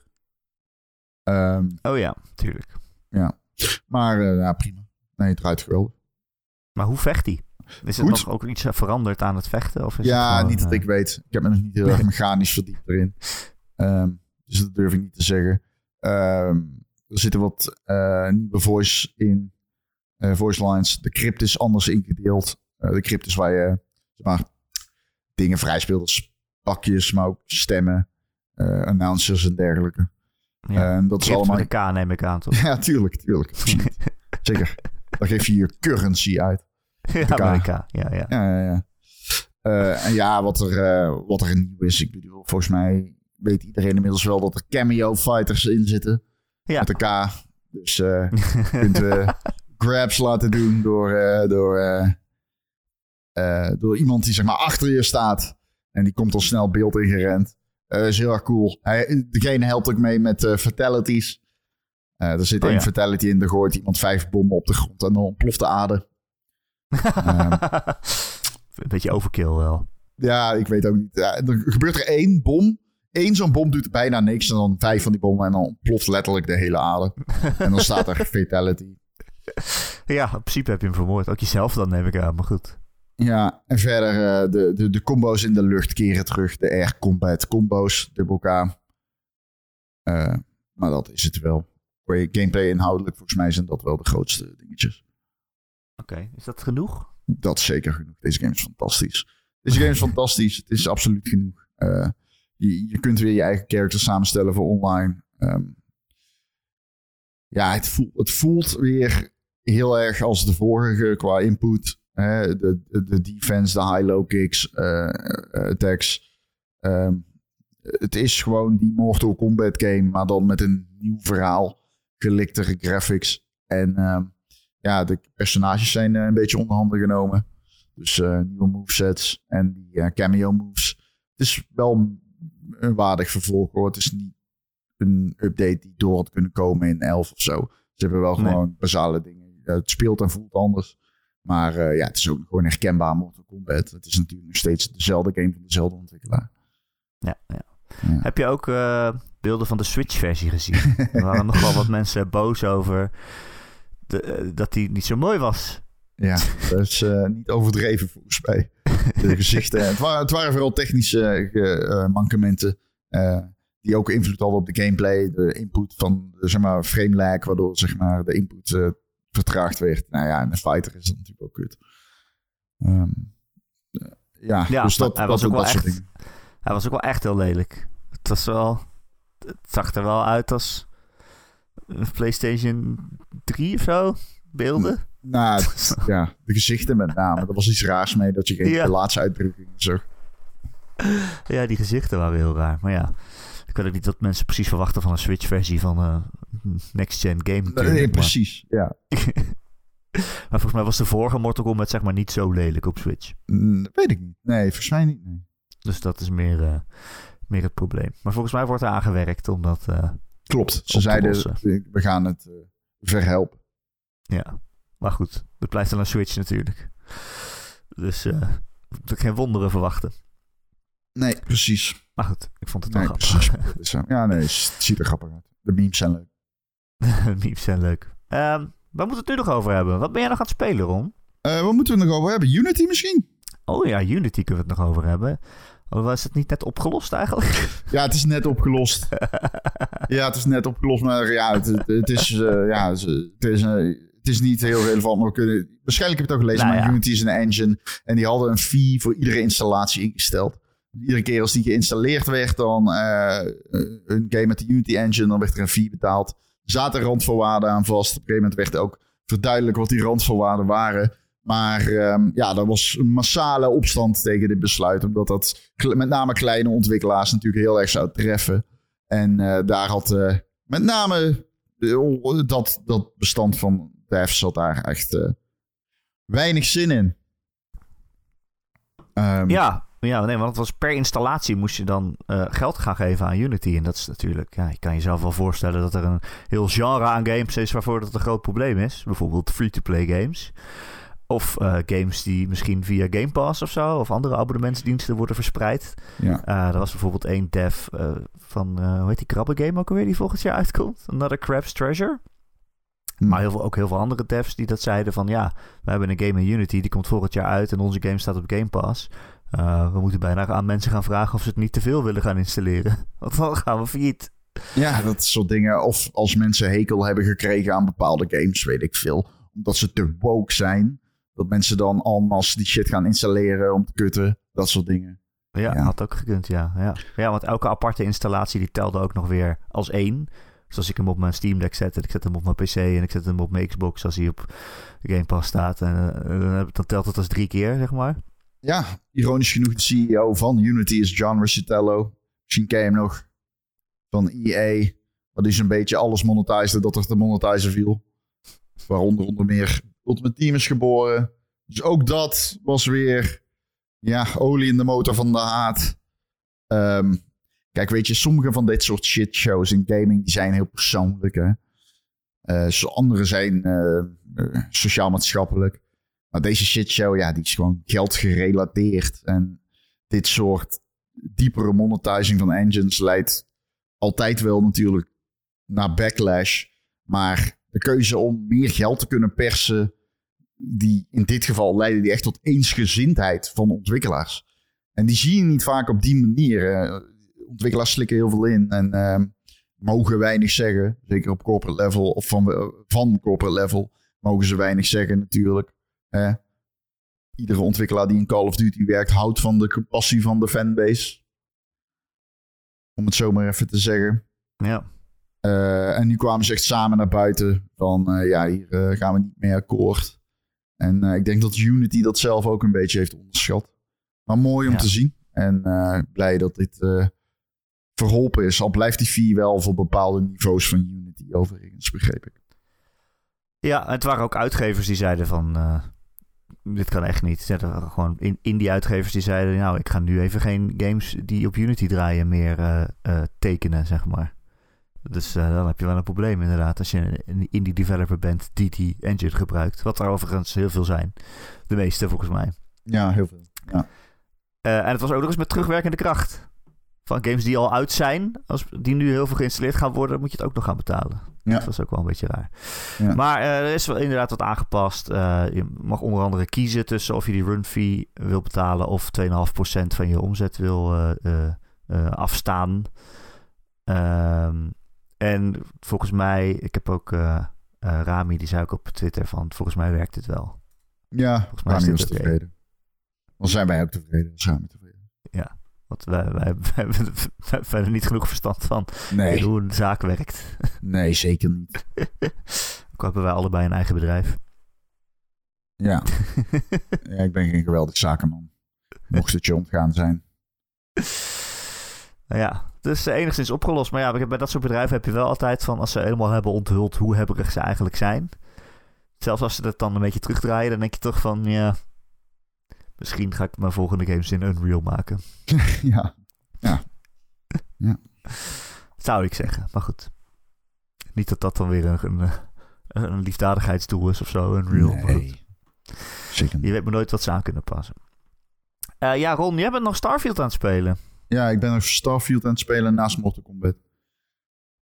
Ehm, Oh ja, tuurlijk. ja. Maar eh, ja, prima. Nee, het draait geweldig. Maar hoe vecht hij? Is er nog ook iets veranderd aan het vechten? Of is het Ja, gewoon, niet dat eh, ik weet. Ik heb me nog niet heel erg [LAUGHS] mechanisch verdiept erin. Ehm, dus dat durf ik niet te zeggen. Ehm, er zitten wat eh, nieuwe voice in. eh, voice lines. De crypt is anders ingedeeld. De crypt is waar je zeg maar, dingen vrijspeelt als pakjes, maar ook stemmen, announcers en dergelijke. Ja. En dat is allemaal... met een K neem ik aan, toch? [LAUGHS] Ja, tuurlijk, tuurlijk. [LAUGHS] Zeker. Dan geef je je currency uit. [LAUGHS] ja, K. Ja, ja. Ja, ja, ja. Eh, en ja, wat er, eh, wat er nieuw is. Ik bedoel, volgens mij weet iedereen inmiddels wel dat er cameo fighters in zitten. Ja. Met K. Dus eh, je kunt eh, [LAUGHS] grabs laten doen door, door, door iemand die zeg maar achter je staat. En die komt al snel beeld ingerend. Eh is heel erg cool. Hij, degene helpt ook mee met fatalities. Eh, er zit Oh, één ja. fatality in. Er gooit iemand vijf bommen op de grond en dan ontploft de aarde. Ehm, Een [LAUGHS] beetje overkill wel. Ja, ik weet ook niet. Ja, er gebeurt er één bom. Eén zo'n bom doet bijna niks. En dan vijf van die bommen. En dan ontploft letterlijk de hele aarde. En dan staat er [LAUGHS] fatality. Ja, in principe heb je hem vermoord. Ook jezelf dan neem ik aan, maar goed. Ja, en verder eh, de, de, de combo's in de lucht keren terug. De air combat combo's, dubbel K. Eh, maar dat is het wel. Gameplay inhoudelijk, volgens mij zijn dat wel de grootste dingetjes. Oké, is dat genoeg? Dat is zeker genoeg. Deze game is fantastisch. Deze game is [LAUGHS] fantastisch. Het is absoluut genoeg. Eh, je, je kunt weer je eigen character samenstellen voor online. Ehm, ja, het voelt, het voelt weer heel erg als de vorige qua input. Hè? De, de, de defense, de high-low kicks, eh, eh, attacks. Ehm, het is gewoon die Mortal Kombat game, maar dan met een nieuw verhaal. Geliktere graphics. En ehm, ja, de personages zijn eh, een beetje onder handen genomen. Dus eh, nieuwe movesets en die eh, cameo moves. Het is wel een- waardig vervolg hoor. Het is niet een update die door had kunnen komen in 11 of zo. Ze hebben wel Nee. gewoon basale dingen. Het speelt en voelt anders. Maar ja, het is ook gewoon herkenbaar Mortal Kombat. Het is natuurlijk nog steeds dezelfde game van dezelfde ontwikkelaar. Ja, ja. Ja. Heb je ook beelden van de Switch-versie gezien? [LAUGHS] er waren nog wel wat mensen boos over de, eh, dat die niet zo mooi was. Ja, dat is eh, niet overdreven volgens mij. De [LAUGHS] gezichten. Het waren, het waren vooral technische eh, mankementen. die ook invloed hadden op de gameplay. De input van de, zeg maar, frame lag. Waardoor zeg maar, de input vertraagd werd. Nou ja, in een fighter is dat natuurlijk ook kut. Eh, ja, Ja, dus dat, hij dat, was ook wel echt-. Hij was ook wel echt heel lelijk. Het was wel... Het zag er wel uit als een PlayStation 3 of zo. Beelden. Nou, [LAUGHS] het- ja, de gezichten met name. Er was iets raars mee dat je geen Ja. gelaatsuitdrukkingen zag. Ja, die gezichten waren heel raar. Maar ja, ik weet ook niet wat mensen precies verwachten van een Switch-versie van eh Next Gen game. Nee, maar- precies. Ja. [LAUGHS] Maar volgens mij was de vorige Mortal Kombat zeg maar niet zo lelijk op Switch. Weet ik niet. Nee, volgens mij niet. Nee. Dus dat is meer, eh, meer het probleem. Maar volgens mij wordt er aangewerkt om dat... eh, Klopt. Ze zeiden, lossen. we gaan het eh, verhelpen. ja, maar goed. Dat blijft dan een Switch natuurlijk. Dus eh ik geen wonderen verwachten. Nee, precies. Maar goed, ik vond het wel grappig. [LAUGHS] Eh, ja, nee, het ziet er grappig uit. De memes zijn leuk. [LAUGHS] Memes zijn leuk. Ehm waar moeten we het nu nog over hebben? Wat ben jij nog aan het spelen, Ron? Eh, wat moeten we het nog over hebben? Unity misschien? Oh ja, Unity kunnen we het nog over hebben. Was het niet net opgelost eigenlijk? Ja, het is net opgelost. [LAUGHS] ja, het is net opgelost, maar ja, het, het, is, eh, ja, het is, het is, eh, het is niet heel relevant. Maar we kunnen, waarschijnlijk heb je het ook gelezen, Nou maar ja. Unity is een engine. En die hadden een fee voor iedere installatie ingesteld. Iedere keer als die geïnstalleerd werd, dan eh, een game met de Unity engine, dan werd er een fee betaald. Er zaten randvoorwaarden aan vast. Op een gegeven moment werd ook verduidelijk wat die randvoorwaarden waren. Maar ehm, ja, er was een massale opstand tegen dit besluit. Omdat dat met name kleine ontwikkelaars natuurlijk heel erg zou treffen. En eh, daar had eh, met name eh, dat, dat bestand van devs zat daar echt weinig zin in. Ehm, ja, Ja, nee, want het was per installatie moest je dan geld gaan geven aan Unity. En dat is natuurlijk, ja, je kan jezelf wel voorstellen dat er een heel genre aan games is waarvoor dat een groot probleem is. Bijvoorbeeld free-to-play games. Of uh, games die misschien via Game Pass of zo, of andere abonnementsdiensten worden verspreid. Ja. Uh, er was bijvoorbeeld één dev van, hoe heet die krabben-game ook alweer, die volgend jaar uitkomt? Another Crab's Treasure. Hm. Maar heel veel, ook heel veel andere devs die dat zeiden van ja, we hebben een game in Unity, die komt volgend jaar uit en onze game staat op Game Pass. We moeten bijna aan mensen gaan vragen of ze het niet te veel willen gaan installeren. [LAUGHS] Want dan gaan we failliet. Ja, dat soort dingen. Of als mensen hekel hebben gekregen aan bepaalde games, weet ik veel. Omdat ze te woke zijn. Dat mensen dan allemaal die shit gaan installeren om te kutten. Dat soort dingen. Ja, ja. had ook gekund, ja. ja. Ja, want elke aparte installatie die telde ook nog weer als één. Dus als ik hem op mijn Steam Deck zet en ik zet hem op mijn PC en ik zet hem op mijn Xbox als hij op Game Pass staat, en, uh, dan telt het als drie keer, zeg maar. Ja, ironisch genoeg de CEO van Unity is John Riccitello. Misschien ken je hem nog van EA. Dat is een beetje alles monetized dat er te monetizen viel. Waaronder onder meer Ultimate Team is geboren. Dus ook dat was weer ja, olie in de motor van de haat. Um, kijk, weet je, sommige van dit soort shitshows in gaming die zijn heel persoonlijk. Hè? Uh, andere zijn uh, sociaal-maatschappelijk. Maar deze shitshow, ja, die is gewoon geld gerelateerd. En dit soort diepere monetizing van engines leidt altijd wel natuurlijk naar backlash. Maar de keuze om meer geld te kunnen persen, die in dit geval leidde die echt tot eensgezindheid van ontwikkelaars. En die zie je niet vaak op die manier. Ontwikkelaars slikken heel veel in en uh, mogen weinig zeggen. Zeker op corporate level of van, van corporate level mogen ze weinig zeggen natuurlijk. Eh, iedere ontwikkelaar die in Call of Duty werkt, houdt van de passie van de fanbase. Om het zo maar even te zeggen. Ja. Uh, en nu kwamen ze echt samen naar buiten van, uh, ja, hier uh, gaan we niet mee akkoord. En ik denk dat Unity dat zelf ook een beetje heeft onderschat. Maar mooi om ja. te zien. En blij dat dit verholpen is. Al blijft die fee wel voor bepaalde niveaus van Unity overigens, begreep ik. Ja, het waren ook uitgevers die zeiden van... Dit kan echt niet. Er gewoon in, in die uitgevers die zeiden... nou, ik ga nu even geen games die op Unity draaien meer tekenen, zeg maar. Dus dan heb je wel een probleem inderdaad... als je een indie developer bent die die engine gebruikt. Wat er overigens heel veel zijn. De meeste volgens mij. Ja, heel veel. Ja. en het was ook nog eens met terugwerkende kracht. Van games die al uit zijn... Als die nu heel veel geïnstalleerd gaan worden... moet je het ook nog gaan betalen. Ja. Dat was ook wel een beetje raar. Ja. Maar uh, er is wel inderdaad wat aangepast. Je mag onder andere kiezen tussen of je die run fee wil betalen of 2,5% van je omzet wil afstaan. Um, en volgens mij, ik heb ook Rami, die zei ook op Twitter van volgens mij werkt het wel. Ja, volgens mij Rami is tevreden. Dan zijn wij ook tevreden. Zijn we tevreden. Ja. Want wij, wij, [LAUGHS] wij, wij hebben verder niet genoeg verstand van nee. hoe een zaak werkt. [LAUGHS] Nee, zeker niet. Ook hebben wij allebei een eigen bedrijf. Ja. [LAUGHS] ja, ik ben geen geweldig zakenman. Mocht het je ontgaan zijn. Nou ja, dus uh, enigszins opgelost. Maar ja, bij dat soort bedrijven heb je wel altijd van... als ze helemaal hebben onthuld hoe hebberig ze eigenlijk zijn. Zelfs als ze dat dan een beetje terugdraaien... dan denk je toch van, ja... Misschien ga ik mijn volgende games in Unreal maken. [LAUGHS] ja. Ja. [LAUGHS] ja. Zou ik zeggen, maar goed. Niet dat dat dan weer een, een, een liefdadigheidsdoel is of zo, Unreal. Nee. Zeker. Je weet maar nooit wat ze aan kunnen passen. Uh, ja, Ron, jij bent nog Starfield aan het spelen. Ja, ik ben nog Starfield aan het spelen naast Mortal Kombat.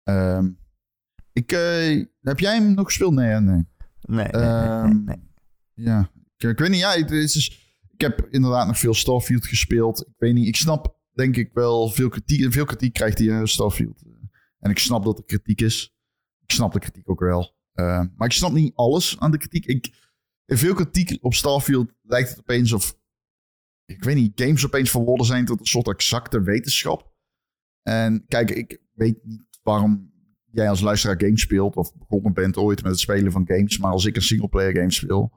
Um, ik, uh, heb jij hem nog gespeeld? Nee, nee. Nee, nee, um, nee, nee, Ja, ik, ik weet niet. Ja, het is dus ik heb inderdaad nog veel Starfield gespeeld. Ik weet niet, ik snap denk ik wel veel kritiek. Veel kritiek krijgt hij uh, Starfield. En ik snap dat er kritiek is. Ik snap de kritiek ook wel. Uh, maar ik snap niet alles aan de kritiek. Ik, in veel kritiek op Starfield lijkt het opeens of... Ik weet niet, games opeens verworden zijn tot een soort exacte wetenschap. En kijk, ik weet niet waarom jij als luisteraar games speelt... of begonnen bent ooit met het spelen van games. Maar als ik een singleplayer game speel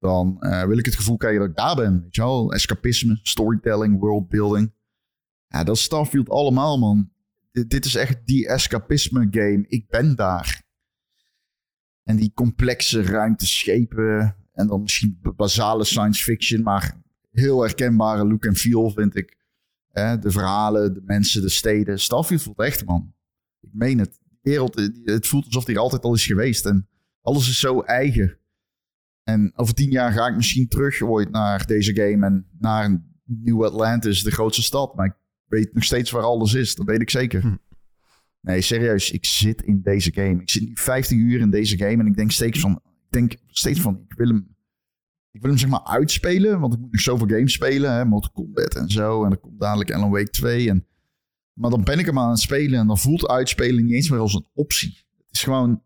dan uh, wil ik het gevoel krijgen dat ik daar ben. Weet je wel? Escapisme, storytelling, worldbuilding. Ja, dat Starfield allemaal, man. Dit is echt die escapisme game. Ik ben daar. En die complexe ruimteschepen. En dan misschien basale science fiction. Maar heel herkenbare look en feel, vind ik. De verhalen, de mensen, de steden. Starfield voelt echt, man. Ik meen het. De wereld, eh, het voelt alsof die er altijd al is geweest. En alles is zo eigen. En over tien jaar ga ik misschien terug ooit naar deze game en naar New Atlantis, de grootste stad. Maar ik weet nog steeds waar alles is. Dat weet ik zeker. Hm. Nee, serieus. Ik zit in deze game. Ik zit nu 50 uur in deze game en ik denk steeds van, ik denk steeds van, ik wil hem, ik wil hem zeg maar uitspelen, want ik moet nog zoveel games spelen, hè, Mortal Kombat en zo. En er komt dadelijk Alan Wake 2 en maar dan ben ik hem aan het spelen en dan voelt uitspelen niet eens meer als een optie. Het is gewoon.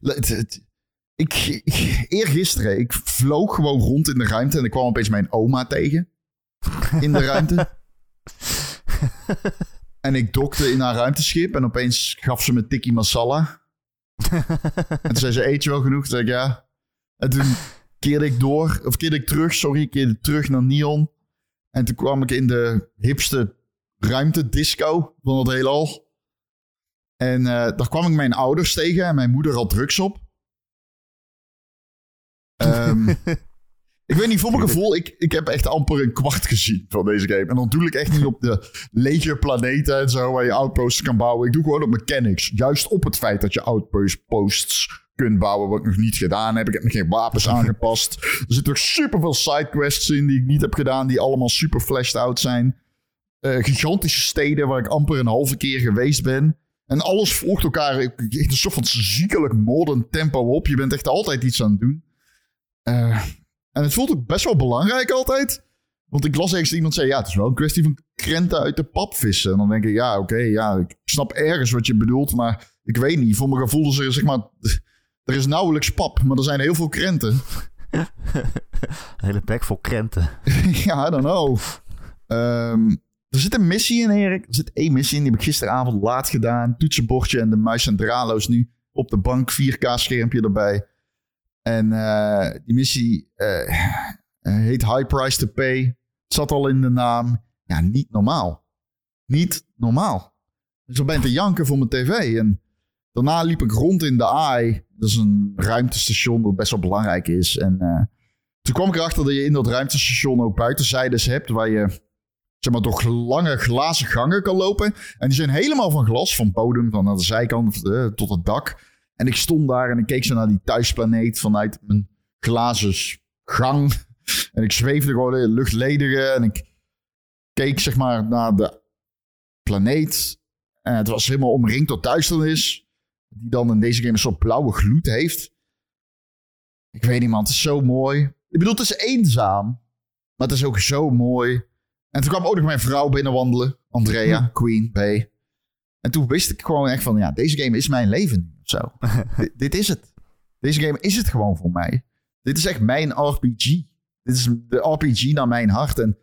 Het, het, ik, ik, eergisteren, ik vloog gewoon rond in de ruimte en ik kwam opeens mijn oma tegen. In de ruimte. [LAUGHS] en ik dokte in haar ruimteschip en opeens gaf ze me tikkie masala. en toen zei ze, eet je wel genoeg? Toen zei ik, ja. En toen keerde ik door, of keerde ik terug, sorry, keerde terug naar Neon. En toen kwam ik in de hipste ruimtedisco van het heelal. En uh, daar kwam ik mijn ouders tegen en mijn moeder had drugs op. Um, [LAUGHS] ik weet niet, voor mijn gevoel, ik, ik heb echt amper een kwart gezien van deze game. En dan doe ik echt niet op de lege planeten en zo, waar je outposts kan bouwen. Ik doe gewoon op mechanics. Juist op het feit dat je outposts kunt bouwen, wat ik nog niet gedaan heb. Ik heb nog geen wapens [LAUGHS] aangepast. Er zitten ook super veel sidequests in die ik niet heb gedaan, die allemaal super flashed out zijn. Uh, gigantische steden waar ik amper een halve keer geweest ben. En alles volgt elkaar in een soort van ziekelijk modern tempo op. Je bent echt altijd iets aan het doen. Uh, en het voelt ook best wel belangrijk altijd. Want ik las ergens iemand zei, ja, het is wel een kwestie van krenten uit de pap vissen. En dan denk ik, ja, oké, okay, ja, ik snap ergens wat je bedoelt, maar ik weet niet. Voor mijn gevoel is er, zeg maar, [LAUGHS] er is nauwelijks pap, maar er zijn heel veel krenten. [LAUGHS] een hele bek vol krenten. [LAUGHS] ja, I don't know. Um, er zit een missie in, Erik. Er zit één missie in, die heb ik gisteravond laat gedaan. Toetsenbordje en de muis en dralo's nu op de bank. 4K-schermpje erbij. En uh, die missie uh, heet High Price to Pay. Zat al in de naam. Ja, niet normaal. Niet normaal. Dus dan ben ik te janken voor mijn tv. En daarna liep ik rond in de AI. Dat is een ruimtestation dat best wel belangrijk is. En toen kwam ik erachter dat je in dat ruimtestation ook buitenzijdes hebt... waar je zeg maar, door lange glazen gangen kan lopen. En die zijn helemaal van glas, van bodem, van aan de zijkant tot het dak. En ik stond daar en ik keek zo naar die thuisplaneet vanuit mijn glazen gang. En ik zweefde gewoon in luchtledige en ik keek zeg maar naar de planeet. En het was helemaal omringd door duisternis. Die dan in deze game een soort blauwe gloed heeft. Ik weet niet man, het is zo mooi. Ik bedoel, het is eenzaam. Maar het is ook zo mooi. En toen kwam ook nog mijn vrouw binnenwandelen. Andrea, hm. Queen, B. En toen wist ik gewoon echt van, ja, deze game is mijn leven. Zo. [LAUGHS] dit is het. Deze game is het gewoon voor mij. Dit is echt mijn RPG. Dit is de RPG naar mijn hart. En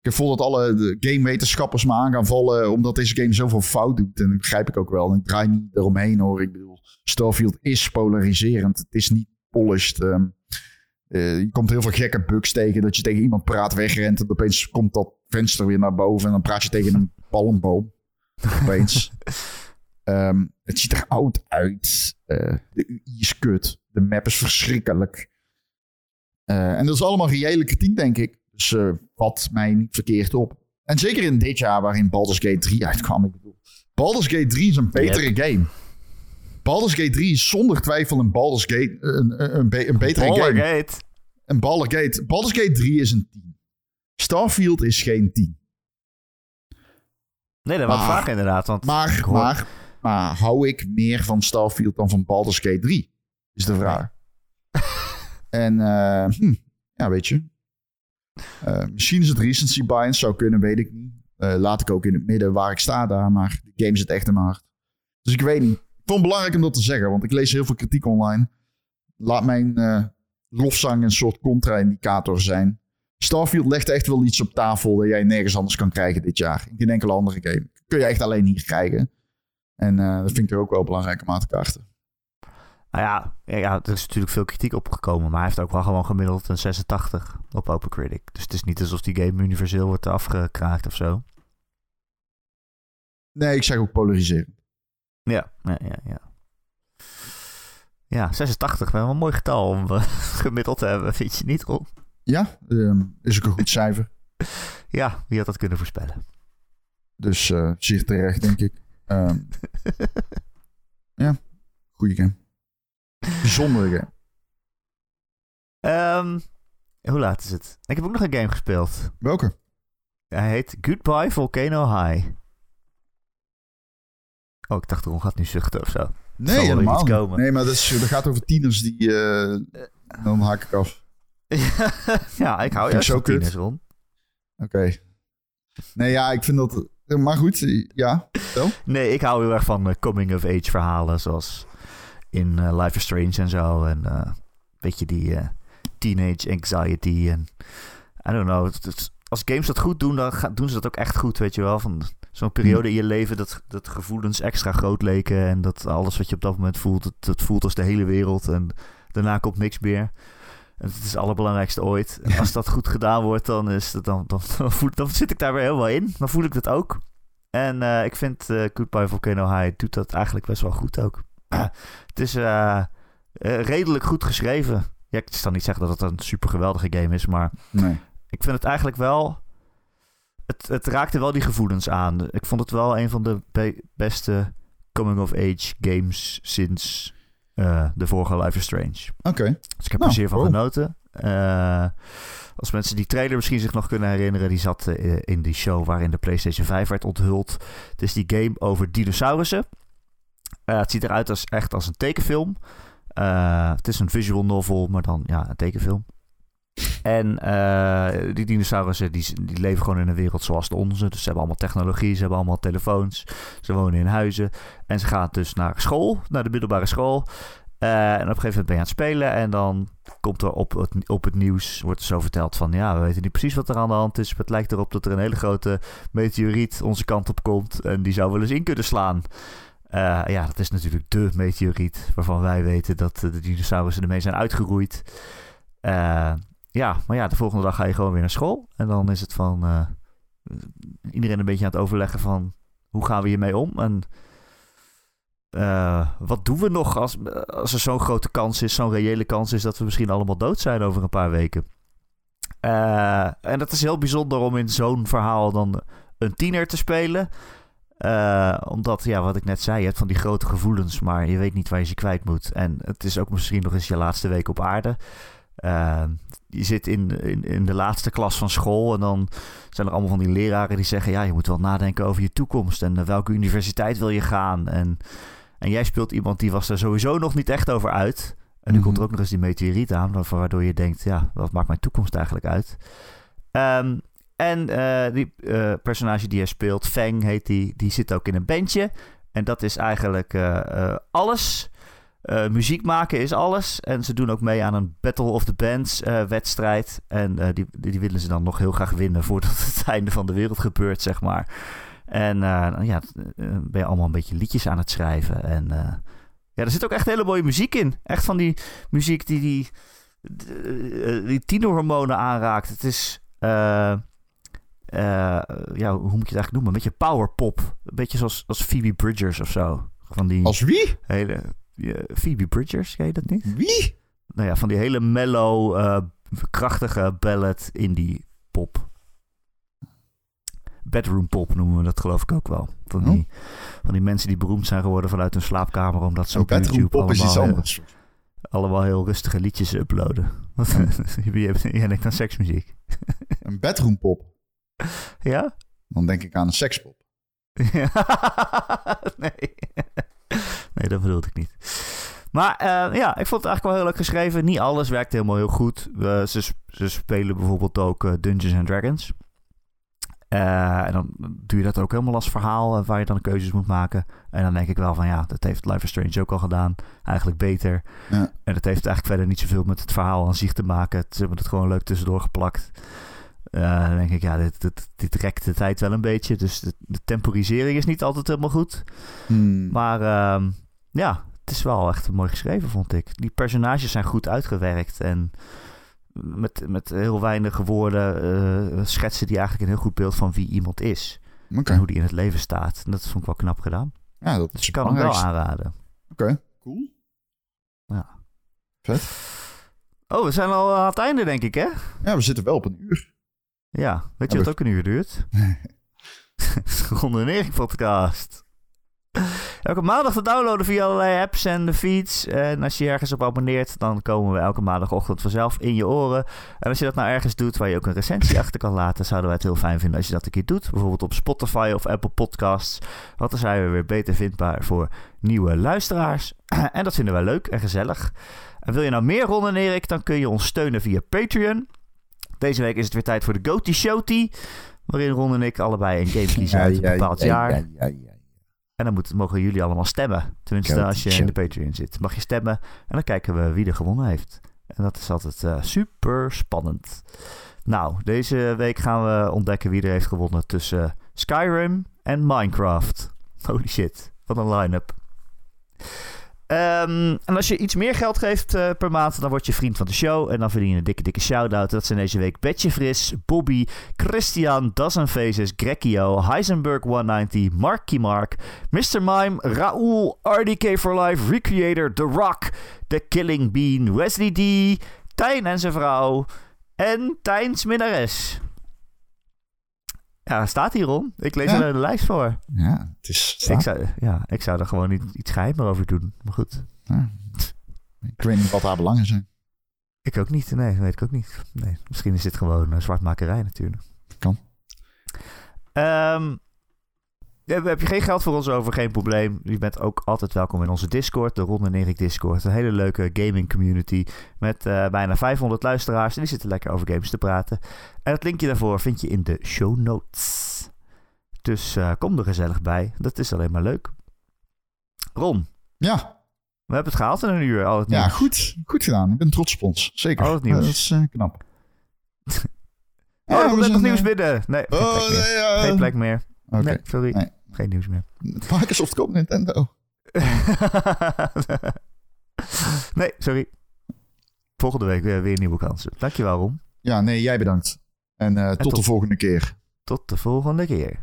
ik voel dat alle gamewetenschappers me aan gaan vallen. Omdat deze game zoveel fout doet. En dat begrijp ik ook wel. En ik draai niet eromheen hoor. Ik bedoel, Starfield is polariserend. Het is niet polished. Um, uh, je komt heel veel gekke bugs tegen. Dat je tegen iemand praat, wegrent. En opeens komt dat venster weer naar boven. En dan praat je tegen een palmboom. [LAUGHS] Opeens. [LAUGHS] um, het ziet er oud uit. Uh, de UI is kut. De map is verschrikkelijk. Uh, en dat is allemaal reële kritiek, denk ik. Dus uh, vat mij niet verkeerd op. En zeker in dit jaar waarin Baldur's Gate 3 uitkwam. Ik bedoel, Baldur's Gate 3 is een betere yep. game. Baldur's Gate 3 is zonder twijfel een Baldur's Gate, een, een, betere Baller game. Gate. Een Baldur's Gate. Baldur's Gate 3 is een 10. Starfield is geen 10. Nee, dat was vaak inderdaad. Want maar, maar, maar hou ik meer van Starfield dan van Baldur's Gate 3? Is de vraag. En uh, hm, ja, weet je. Uh, misschien is het recency bias, zou kunnen, weet ik niet. Uh, laat ik ook in het midden waar ik sta daar, maar de game zit echt in mijn hart. Dus ik weet niet. Ik vond het belangrijk om dat te zeggen, want ik lees heel veel kritiek online. Laat mijn lofzang een soort contra-indicator zijn. Starfield legt echt wel iets op tafel dat jij nergens anders kan krijgen dit jaar. In geen enkele andere game. Kun je echt alleen hier krijgen. En uh, dat vind ik er ook wel belangrijk om aan te kaarten. Nou ja, ja, er is natuurlijk veel kritiek opgekomen. Maar hij heeft ook wel gewoon gemiddeld een 86 op OpenCritic. Dus het is niet alsof die game universeel wordt afgekraakt of zo. Nee, ik zeg ook polariseren. Ja, ja, ja. Ja, ja 86, wel een mooi getal om uh, [LAUGHS] gemiddeld te hebben, vind je niet, Ron? Ja, ehm, is ook een goed cijfer. Ja, wie had dat kunnen voorspellen? Dus eh zeer terecht, denk ik. Ehm, [LAUGHS] ja, goede game. Bijzondere game. Ehm, hoe laat is het? Ik heb ook nog een game gespeeld. Welke? Hij heet Goodbye Volcano High. Oh, ik dacht erom gaat nu zuchten of zo. Nee, helemaal komen. Nee, maar dat, is, dat gaat over tieners die... eh, dan haak ik af. [LAUGHS] ja, ik hou juist van tieners, Ron. Oké. Nee, ja, ik vind dat... Maar goed, ja. Nee, ik hou heel erg van eh, coming-of-age verhalen, zoals in eh, Life is Strange en zo. En eh, een beetje die teenage anxiety en... I don't know. als games dat goed doen, dan doen ze dat ook echt goed, weet je wel. Van zo'n periode in je leven dat, dat gevoelens extra groot leken... en dat alles wat je op dat moment voelt, dat, dat voelt als de hele wereld. En daarna komt niks meer. En het is het allerbelangrijkste ooit. En als [LAUGHS] dat goed gedaan wordt, dan, is het, dan, dan, [LAUGHS] dan, voel, dan zit ik daar weer helemaal in. Dan voel ik dat ook. En eh, ik vind eh Goodbye Volcano High doet dat eigenlijk best wel goed ook. [CLEARS THROAT] het is eh, redelijk goed geschreven. Ja, ik zal niet zeggen dat het een super geweldige game is, maar Nee. ik vind het eigenlijk wel... Het, het raakte wel die gevoelens aan. Ik vond het wel een van de be- beste coming-of-age games sinds de vorige Life is Strange. Oké. Dus ik heb Nou, er zeer van genoten. Eh, als mensen die trailer misschien zich nog kunnen herinneren, die zat eh, in die show waarin de PlayStation 5 werd onthuld. Het is die game over dinosaurussen. Eh, het ziet eruit als, echt als een tekenfilm. Eh, het is een visual novel, maar dan ja, een tekenfilm. En eh, die dinosaurussen die, die leven gewoon in een wereld zoals de onze. Dus ze hebben allemaal technologie, ze hebben allemaal telefoons. Ze wonen in huizen. En ze gaan dus naar school, naar de middelbare school. Eh, en op een gegeven moment ben je aan het spelen. En dan komt er op het, op het nieuws, wordt er zo verteld van... ja, we weten niet precies wat er aan de hand is. Maar het lijkt erop dat er een hele grote meteoriet onze kant op komt. En die zou wel eens in kunnen slaan. Eh, ja, dat is natuurlijk de meteoriet waarvan wij weten dat de dinosaurussen ermee zijn uitgeroeid. Eh, ja, maar ja, de volgende dag ga je gewoon weer naar school. En dan is het van eh, iedereen een beetje aan het overleggen van hoe gaan we hiermee om? En eh, wat doen we nog als, als er zo'n grote kans is, zo'n reële kans is dat we misschien allemaal dood zijn over een paar weken? Eh, en dat is heel bijzonder om in zo'n verhaal dan een tiener te spelen. Omdat, ja, wat ik net zei, je hebt van die grote gevoelens, maar je weet niet waar je ze kwijt moet. En het is ook misschien nog eens je laatste week op aarde. Eh, je zit in, in, in de laatste klas van school en dan zijn er allemaal van die leraren die zeggen... ja, je moet wel nadenken over je toekomst en naar welke universiteit wil je gaan. En, en jij speelt iemand die was er sowieso nog niet echt over uit. En nu Mhm. komt er ook nog eens die meteoriet aan, waardoor je denkt... ja, wat maakt mijn toekomst eigenlijk uit? Ehm, en eh, die eh, personage die hij speelt, Feng heet die, die zit ook in een bandje. En dat is eigenlijk eh, eh, alles. Eh, muziek maken is alles. En ze doen ook mee aan een Battle of the Bands eh, wedstrijd. En eh, die, die willen ze dan nog heel graag winnen [LAUGHS] voordat het einde van de wereld gebeurt, zeg maar. En eh, ja, ben je allemaal een beetje liedjes aan het schrijven. En ja, er zit ook echt hele mooie muziek in. Echt van die muziek die die, die, tienerhormonen aanraakt. Het is... ja, hoe moet je het eigenlijk noemen? Een beetje powerpop. Een beetje zoals als Phoebe Bridgers of zo. Van die Als wie? hele... Phoebe Bridgers, ken je dat niet? Wie? Nou ja, van die hele mellow, eh, krachtige ballad indie pop. Bedroom pop noemen we dat geloof ik ook wel. Van die, van die mensen die beroemd zijn geworden vanuit hun slaapkamer... omdat ze Zo'n op YouTube pop is iets allemaal, allemaal heel rustige liedjes uploaden. Wat, je [LAUGHS] jij denkt aan seksmuziek. [LAUGHS] Een bedroom pop. Ja? Dan denk ik aan een sekspop. [LAUGHS] nee. Nee, dat bedoelde ik niet. Maar eh, ja, ik vond het eigenlijk wel heel leuk geschreven. Niet alles werkt helemaal heel goed. Ze, ze spelen bijvoorbeeld ook eh, Dungeons and Dragons. Eh, en dan doe je dat ook helemaal als verhaal waar je dan keuzes moet maken. En dan denk ik wel van ja, dat heeft Life is Strange ook al gedaan. Eigenlijk beter. Ja. En dat heeft eigenlijk verder niet zoveel met het verhaal aan zich te maken. Ze hebben het gewoon leuk tussendoor geplakt. Dan denk ik, ja, dit, dit, dit rekt de tijd wel een beetje. Dus de, de temporisering is niet altijd helemaal goed. Hmm. Maar ehm, ja, het is wel echt mooi geschreven, vond ik. Die personages zijn goed uitgewerkt. En met, met heel weinig woorden eh, schetsen die eigenlijk een heel goed beeld van wie iemand is. En hoe die in het leven staat. En dat vond ik wel knap gedaan. Ja, dat Dus is ik kan hem wel aanraden. Oké, cool. Ja. Vet. Oh, we zijn al aan het einde, denk ik, hè? Ja, we zitten wel op een uur. Ja, weet je Ja, wat ook een uur duurt? [LAUGHS] [LAUGHS] Ronde en Erik podcast. Elke maandag te downloaden via allerlei apps en de feeds. En als je ergens op abonneert, dan komen we elke maandagochtend vanzelf in je oren. En als je dat nou ergens doet waar je ook een recensie achter kan laten, zouden wij het heel fijn vinden als je dat een keer doet. Bijvoorbeeld op Spotify of Apple Podcasts. Want dan zijn we weer beter vindbaar voor nieuwe luisteraars. [CLEARS THROAT] En dat vinden wij leuk en gezellig. En wil je nou meer Ron en Erik, dan kun je ons steunen via Patreon. Deze week is het weer tijd voor de Goaty Showty. Waarin Ron en ik allebei een game kiezen uit een bepaald jaar. Ja, ja, ja. En dan mogen jullie allemaal stemmen. Tenminste, als je in de Patreon zit. Mag je stemmen en dan kijken we wie er gewonnen heeft. En dat is altijd eh, super spannend. Nou, deze week gaan we ontdekken wie er heeft gewonnen tussen Skyrim en Minecraft. Holy shit, wat een line-up. Ehm, en als je iets meer geld geeft eh, per maand, dan word je vriend van de show. En dan verdien je een dikke, dikke shout-out. Dat zijn deze week Betje Fris, Bobby, Christian, Dozen Faces, Grekio, Heisenberg 190, Marky Mark, Mr. Mime, Raoul, RDK for Life, Recreator, The Rock, The Killing Bean, Wesley D, Tijn en zijn vrouw en Tijns minnares. Ja, staat hier om. Ik lees Ja. er de lijst voor. Ja, het is... Ik zou, ja, ik zou er gewoon niet, iets geheimer over doen. Maar goed. Ja. Ik weet niet wat haar belangen zijn. Ik ook niet. Nee, weet ik ook niet. Nee, misschien is dit gewoon uh, zwartmakerij natuurlijk. Kan. Ehm, ja, heb je geen geld voor ons over, geen probleem. Je bent ook altijd welkom in onze Discord, de Ron en Erik Discord. Een hele leuke gaming community met eh, bijna 500 luisteraars. En die zitten lekker over games te praten. En het linkje daarvoor vind je in de show notes. Dus eh, kom er gezellig bij. Dat is alleen maar leuk. Ron, Ja, we hebben het gehaald in een uur. Al het ja nieuws. goed. Goed gedaan. Ik ben trots op ons. Zeker. Al het nieuws. Eh, dat is knap. [LAUGHS] Oh, Ja, er we nog nieuws binnen. Nee, geen Oh, plek meer. nee, ja. Geen plek meer. Oké. Nee, sorry. Nee. Geen nieuws meer. Microsoft koopt Nintendo. [LAUGHS] nee, sorry. Volgende week weer, weer nieuwe kansen. Dankjewel, Ron. Ja, nee, jij bedankt. En eh, tot, tot- de volgende keer. Tot de volgende keer.